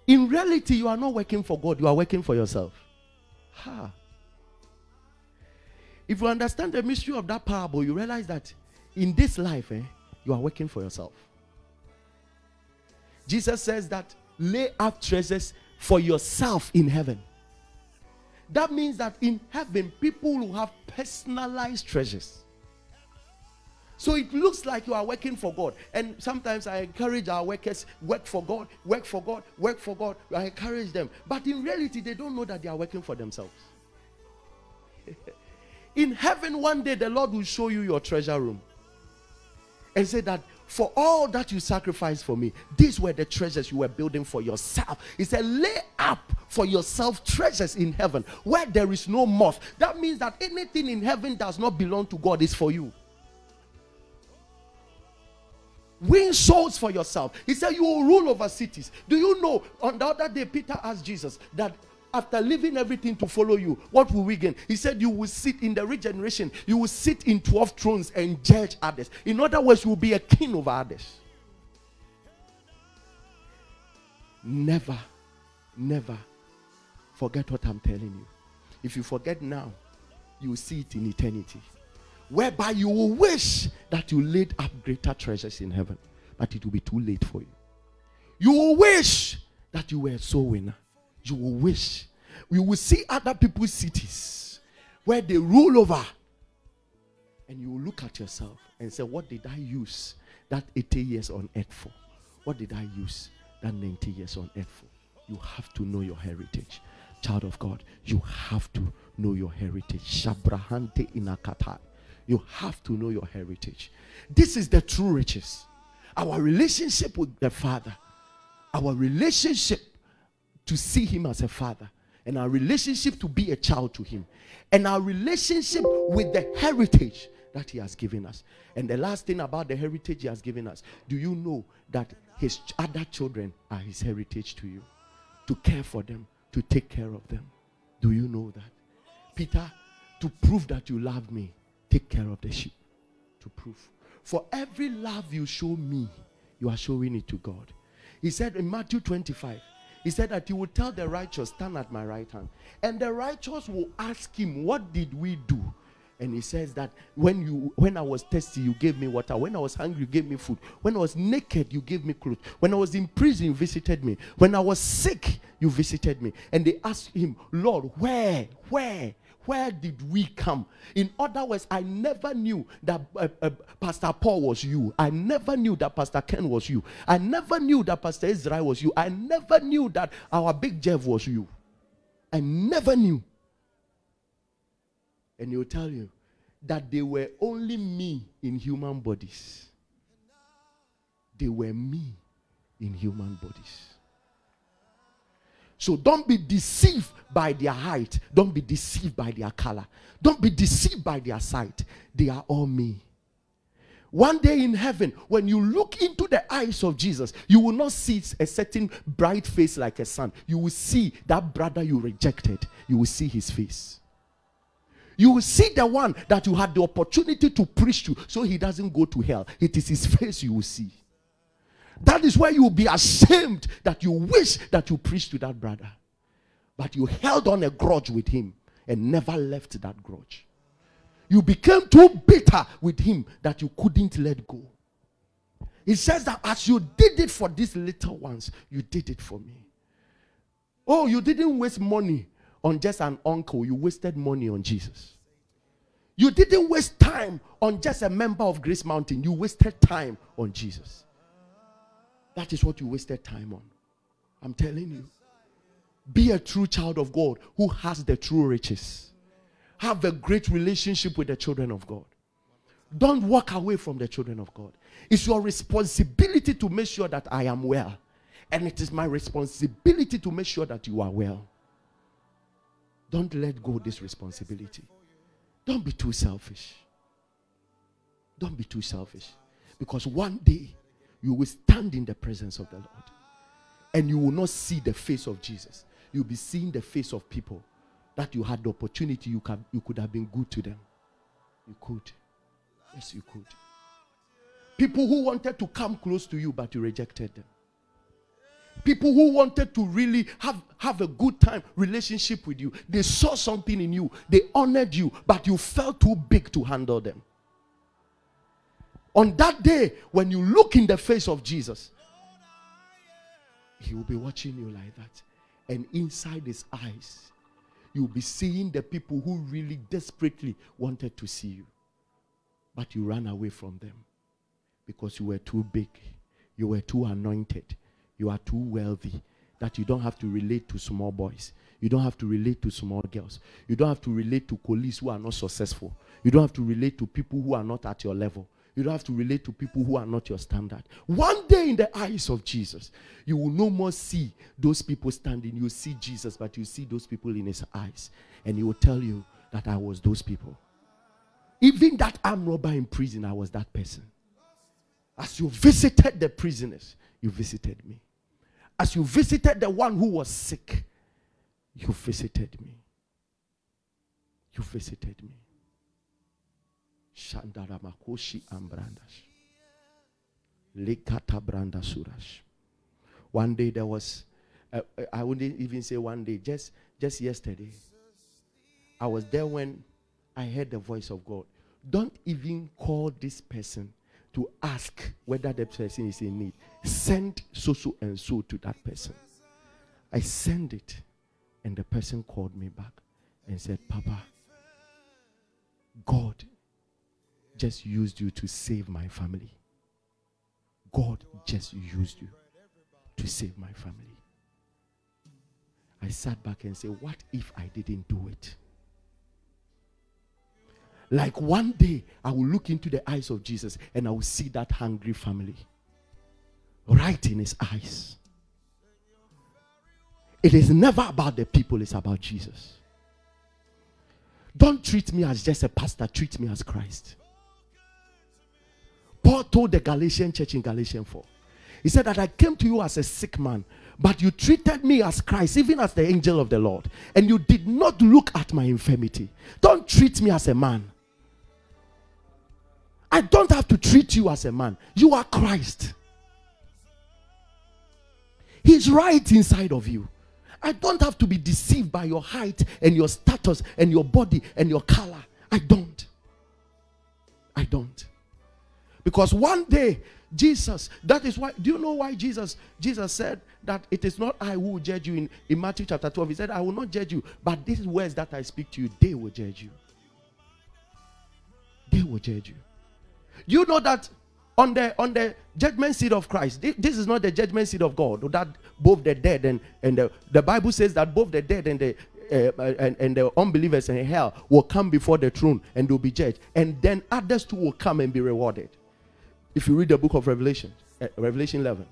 In reality, you are not working for God, you are working for yourself. Ha. If you understand the mystery of that parable, you realize that in this life, eh, you are working for yourself. Jesus says that lay up treasures for yourself in heaven. That means that in heaven, people will have personalized treasures. So it looks like you are working for God. And sometimes I encourage our workers, work for God, work for God, work for God. I encourage them. But in reality, they don't know that they are working for themselves. in heaven, one day, the Lord will show you your treasure room and say that for all that you sacrificed for me, these were the treasures you were building for yourself. He said, lay up for yourself treasures in heaven where there is no moth. That means that anything in heaven does not belong to God, is for you. Win souls for yourself. He said, You will rule over cities. Do you know? On the other day, Peter asked Jesus that after leaving everything to follow you, what will we gain? He said, You will sit in the regeneration, you will sit in 12 thrones and judge others. In other words, you will be a king over others. Never, never forget what I'm telling you. If you forget now, you will see it in eternity. Whereby you will wish that you laid up greater treasures in heaven, but it will be too late for you. You will wish that you were a soul winner. You will wish. You will see other people's cities where they rule over. And you will look at yourself and say, What did I use that 80 years on earth for? What did I use that 90 years on earth for? You have to know your heritage. Child of God, you have to know your heritage. Shabrahante inakata. You have to know your heritage. This is the true riches. Our relationship with the Father, our relationship to see Him as a Father, and our relationship to be a child to Him, and our relationship with the heritage that He has given us. And the last thing about the heritage He has given us do you know that His other children are His heritage to you? To care for them, to take care of them. Do you know that? Peter, to prove that you love me, take care of the sheep. To prove. For every love you show me, you are showing it to God. He said in Matthew 25, he said that he will tell the righteous, Stand at my right hand. And the righteous will ask him, What did we do? And he says that when you when I was thirsty, you gave me water. When I was hungry, you gave me food. When I was naked, you gave me clothes. When I was in prison, you visited me. When I was sick, you visited me. And they asked him, Lord, where? Where? Where did we come? In other words, I never knew that uh, uh, Pastor Paul was you. I never knew that Pastor Ken was you. I never knew that Pastor Israel was you. I never knew that our big Jeff was you. I never knew. And he'll tell you that they were only me in human bodies. They were me in human bodies. So don't be deceived by their height. Don't be deceived by their color. Don't be deceived by their sight. They are all me. One day in heaven, when you look into the eyes of Jesus, you will not see a certain bright face like a sun. You will see that brother you rejected. You will see his face. You will see the one that you had the opportunity to preach to so he doesn't go to hell. It is his face you will see. That is where you will be ashamed that you wish that you preached to that brother. But you held on a grudge with him and never left that grudge. You became too bitter with him that you couldn't let go. He says that as you did it for these little ones, you did it for me. Oh, you didn't waste money on just an uncle, you wasted money on Jesus. You didn't waste time on just a member of Grace Mountain, you wasted time on Jesus. That is what you wasted time on. I'm telling you. Be a true child of God who has the true riches. Have a great relationship with the children of God. Don't walk away from the children of God. It's your responsibility to make sure that I am well. And it is my responsibility to make sure that you are well. Don't let go this responsibility. Don't be too selfish. Don't be too selfish. Because one day you will stand in the presence of the Lord and you will not see the face of Jesus. You'll be seeing the face of people that you had the opportunity, you, can, you could have been good to them. You could. Yes, you could. People who wanted to come close to you, but you rejected them. People who wanted to really have, have a good time relationship with you. They saw something in you. They honored you, but you felt too big to handle them. On that day, when you look in the face of Jesus, he will be watching you like that. And inside his eyes, you'll be seeing the people who really desperately wanted to see you. But you ran away from them because you were too big, you were too anointed, you are too wealthy that you don't have to relate to small boys. You don't have to relate to small girls. You don't have to relate to colleagues who are not successful. You don't have to relate to people who are not at your level. You don't have to relate to people who are not your standard. One day in the eyes of Jesus, you will no more see those people standing. You see Jesus, but you see those people in his eyes. And he will tell you that I was those people. Even that arm robber in prison, I was that person. As you visited the prisoners, you visited me. As you visited the one who was sick, you visited me. You visited me. Shandaramakoshi ambrandash. Lekata branda surash. One day there was, uh, uh, I wouldn't even say one day, just just yesterday. I was there when I heard the voice of God. Don't even call this person to ask whether the person is in need. Send so so and so to that person. I send it, and the person called me back and said, Papa, God just used you to save my family. God just used you to save my family. I sat back and said, What if I didn't do it? Like one day, I will look into the eyes of Jesus and I will see that hungry family right in his eyes. It is never about the people, it's about Jesus. Don't treat me as just a pastor, treat me as Christ. Paul told the Galatian church in Galatians 4. He said that I came to you as a sick man, but you treated me as Christ, even as the angel of the Lord, and you did not look at my infirmity. Don't treat me as a man. I don't have to treat you as a man. You are Christ. He's right inside of you. I don't have to be deceived by your height and your status and your body and your color. I don't. I don't. Because one day, Jesus, that is why, do you know why Jesus, Jesus said that it is not I who will judge you in, in Matthew chapter 12. He said, I will not judge you, but these words that I speak to you, they will judge you. They will judge you. You know that on the on the judgment seat of Christ, this is not the judgment seat of God. That both the dead and and the, the Bible says that both the dead and the uh, and, and the unbelievers in hell will come before the throne and they'll be judged, and then others too will come and be rewarded. If you read the book of Revelation, uh, Revelation 11.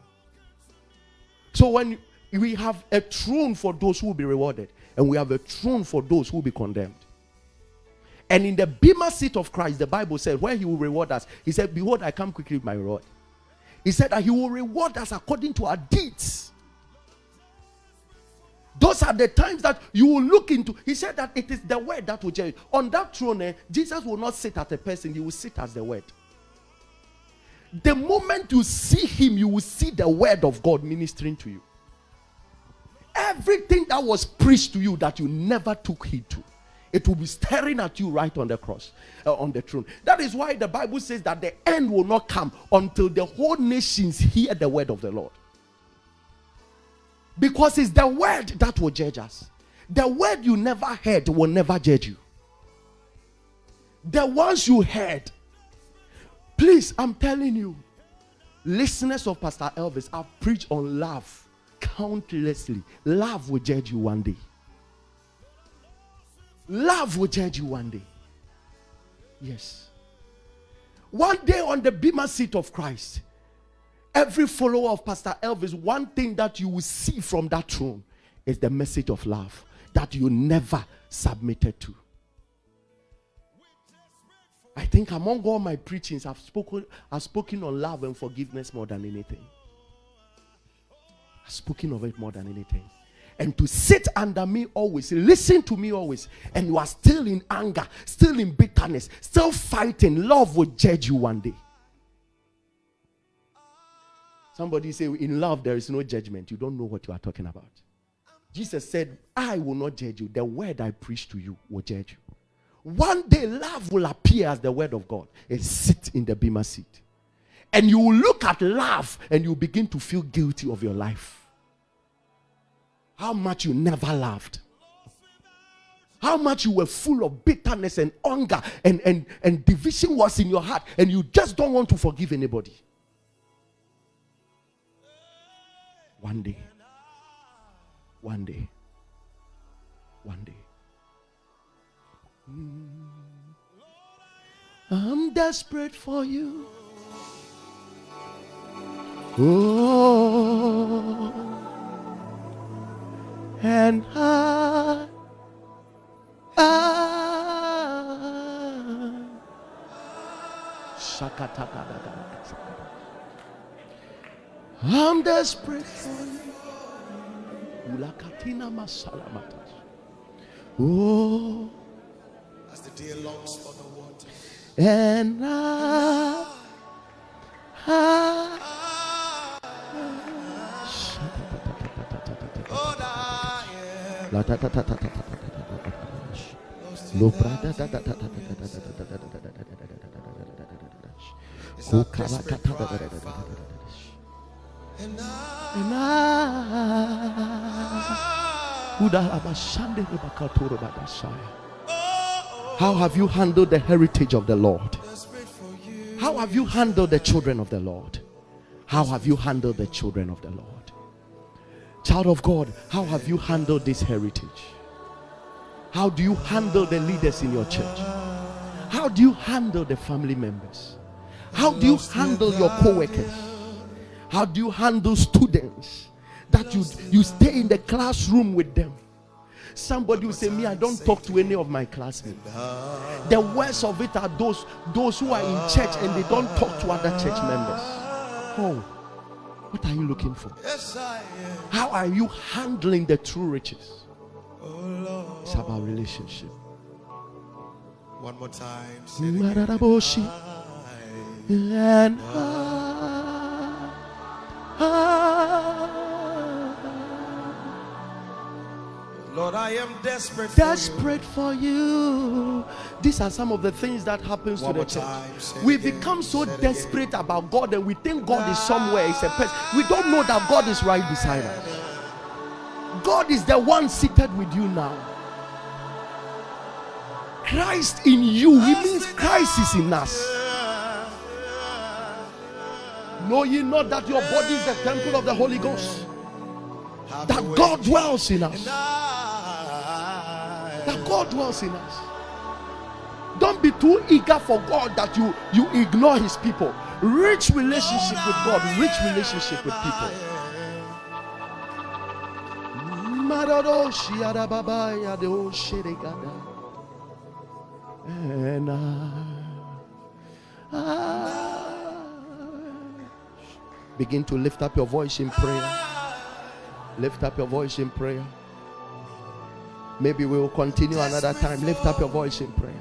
So when we have a throne for those who will be rewarded, and we have a throne for those who will be condemned. And in the bema seat of Christ, the Bible said, where he will reward us, he said, Behold, I come quickly with my reward. He said that he will reward us according to our deeds. Those are the times that you will look into. He said that it is the word that will judge. On that throne, eh, Jesus will not sit as a person, he will sit as the word. The moment you see him, you will see the word of God ministering to you. Everything that was preached to you that you never took heed to it will be staring at you right on the cross, uh, on the throne. That is why the Bible says that the end will not come until the whole nations hear the word of the Lord. Because it's the word that will judge us. The word you never heard will never judge you. The ones you heard, please, I'm telling you, listeners of Pastor Elvis, I've preached on love countlessly. Love will judge you one day. Love will judge you one day. Yes. One day on the bema seat of Christ, every follower of Pastor Elvis, one thing that you will see from that throne is the message of love that you never submitted to. I think among all my preachings, I've spoken, I've spoken on love and forgiveness more than anything. I've spoken of it more than anything and to sit under me always, listen to me always, and you are still in anger, still in bitterness, still fighting, love will judge you one day. Somebody say, In love, there is no judgment. You don't know what you are talking about. Jesus said, I will not judge you. The word I preach to you will judge you. One day, love will appear as the word of God and sit in the bema seat. And you will look at love and you begin to feel guilty of your life. How much you never loved. How much you were full of bitterness and anger and, and, and division was in your heart and you just don't want to forgive anybody. One day. One day. One day Mm. i'm desperate for you. Oh. And I, I I'm desperate for you. Oh, as the deer longs for the water. And I, I, Udah lama sandiri bakal. How have you handled the heritage of the Lord? How have you handled the children of the Lord? How have you handled the children of the Lord? Child of God, how have you handled this heritage? How do you handle the leaders in your church? How do you handle the family members? How do you handle your co workers? How do you handle students that you, you stay in the classroom with them? Somebody will say, Me, I don't talk to any of my classmates. The worst of it are those those who are in church and they don't talk to other church members. Oh, what are you looking for? Yes, I am. How are you handling the true riches? Oh, Lord. It's about relationship. One more time. Say it again. I, I, Lord, I am desperate for desperate for you. These are some of the things that happens One to the church. time, We again, become so it again. desperate about God and we think God is somewhere. It's a person. We don't know that God is right beside us. God is the one seated with you now. Christ in you. It means Christ is in us. Know ye not that your body is the temple of the Holy Ghost? That. God dwells in us. That God dwells in us. Don't be too eager for God that you, you ignore his people. Rich relationship with God, rich relationship with people. Begin to lift up your voice in prayer. Lift up your voice in prayer. Maybe we will continue another time. Lift up your voice in prayer.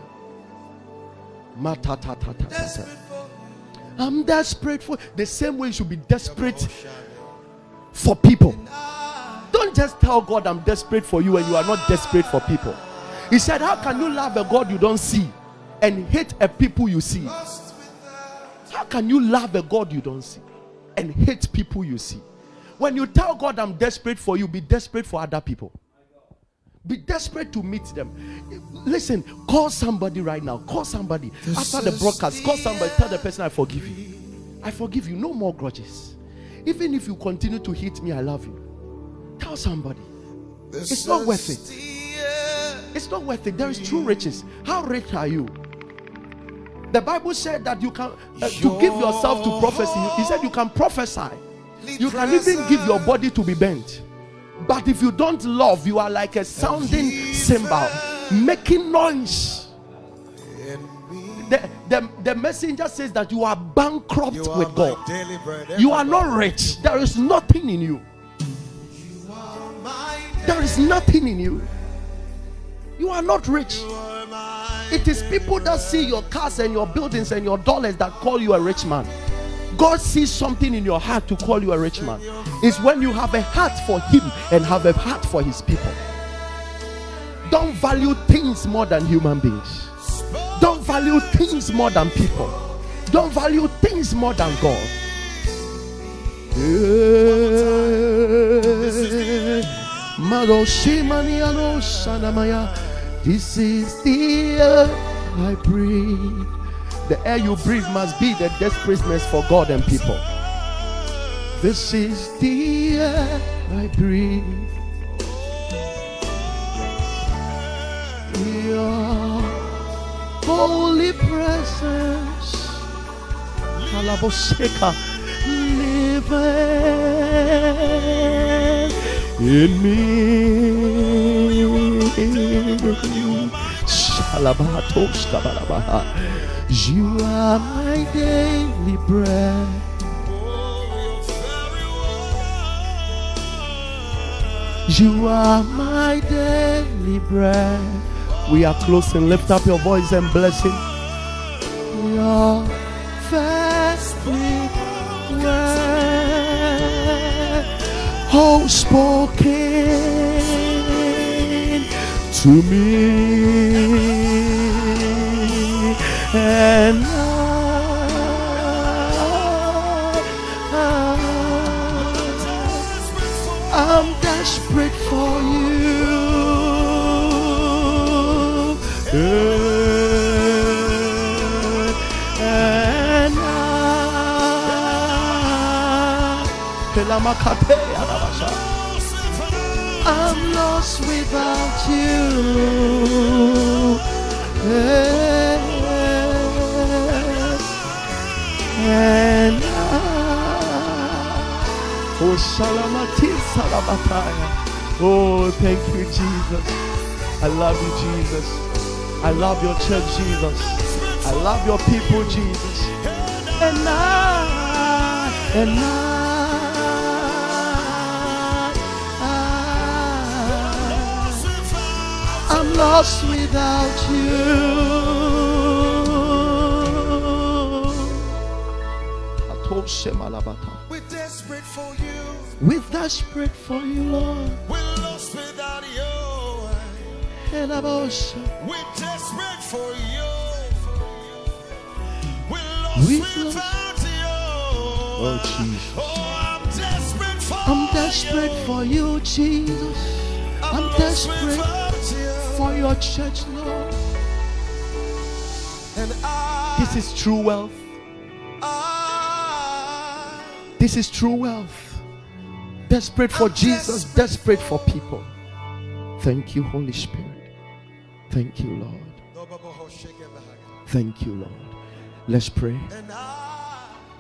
I'm desperate for the same way you should be desperate for people. Don't just tell God I'm desperate for you and you are not desperate for people. He said, How can you love a God you don't see and hate a people you see? How can you love a God you don't see and hate people you see? When you tell God I'm desperate for you, be desperate for other people. Be desperate to meet them. Listen, call somebody right now. Call somebody after the broadcast. Call somebody. Tell the person I forgive you. I forgive you. No more grudges. Even if you continue to hate me, I love you. Tell somebody. It's not worth it. It's not worth it. There is true riches. How rich are you? The Bible said that you can uh, to give yourself to prophecy. He said you can prophesy. You can even give your body to be bent. But if you don't love, you are like a sounding cymbal, making noise. The, the, the messenger says that you are bankrupt You are with God. bread. You are not rich. There is nothing in you. You There is nothing in you. You are not rich. Are It is people that see your cars and your buildings and your dollars that call you a rich man. God sees something in your heart to call you a rich man. It's when you have a heart for Him and have a heart for His people. Don't value things more than human beings. Don't value things more than people. Don't value things more than God. This is the air I breathe. The air you breathe must be the desperateness for God and people. This is the air I breathe. Your holy presence. Alaboseka living in me. Shalabatos kabalabaha. You are my daily bread. You are my daily bread. We are close and lift up your voice and bless Him. Your fasting word, oh, spoken to me and I, I'm desperate for you. And I, I'm lost without you. Oh. Oh, thank you, Jesus. I love you, Jesus. I love your church, Jesus. I love your people, Jesus. And I, and I, I'm lost without you. We're desperate for you. We're desperate for you, Lord. We're lost without you. We're desperate for you. We're lost We're without you. Oh, Jesus. Oh, I'm desperate for I'm desperate you. for you, Jesus. I'm desperate you. for your church, Lord. And I, This is true wealth. This is true wealth. Desperate for I'm Jesus, desperate desperate for people. Thank you, Holy Spirit. Thank you, Lord. Thank you, Lord. Let's pray.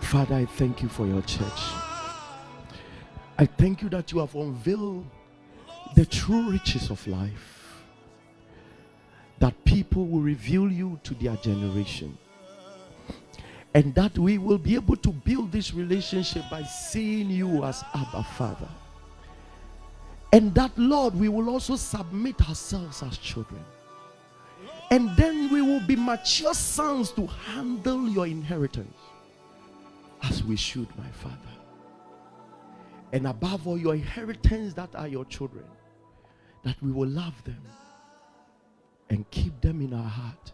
Father, I thank you for your church. I thank you that you have unveiled the true riches of life. That people will reveal you to their generation. And that we will be able to build this relationship by seeing you as Abba Father. And that, Lord, we will also submit ourselves as children. And then we will be mature sons to handle your inheritance as we should, my Father. And above all, your inheritance that are your children, that we will love them and keep them in our heart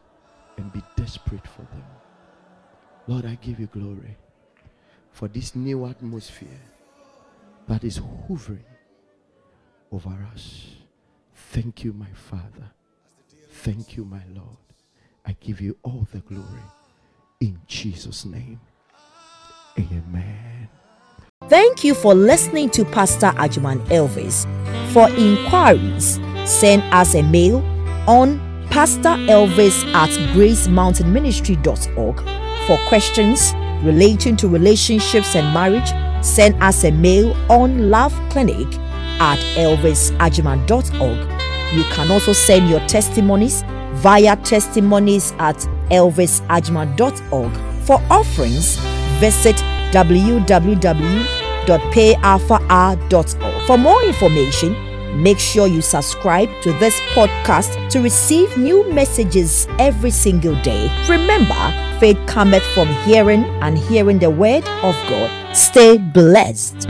and be desperate for them. Lord, I give you glory for this new atmosphere that is hovering over us. Thank you, my Father. Thank you, my Lord. I give you all the glory in Jesus' name. Amen. Thank you for listening to Pastor Agyemang Elvis. For inquiries, send us a mail on pastorelvis at gracemountainministry.org. For questions relating to relationships and marriage, send us a mail on loveclinic at elvisagyemang.org. You can also send your testimonies via testimonies at elvisagyemang.org. For offerings, visit www.payalpha.org. For more information, make sure you subscribe to this podcast to receive new messages every single day. Remember, faith cometh from hearing, and hearing the word of God. Stay blessed.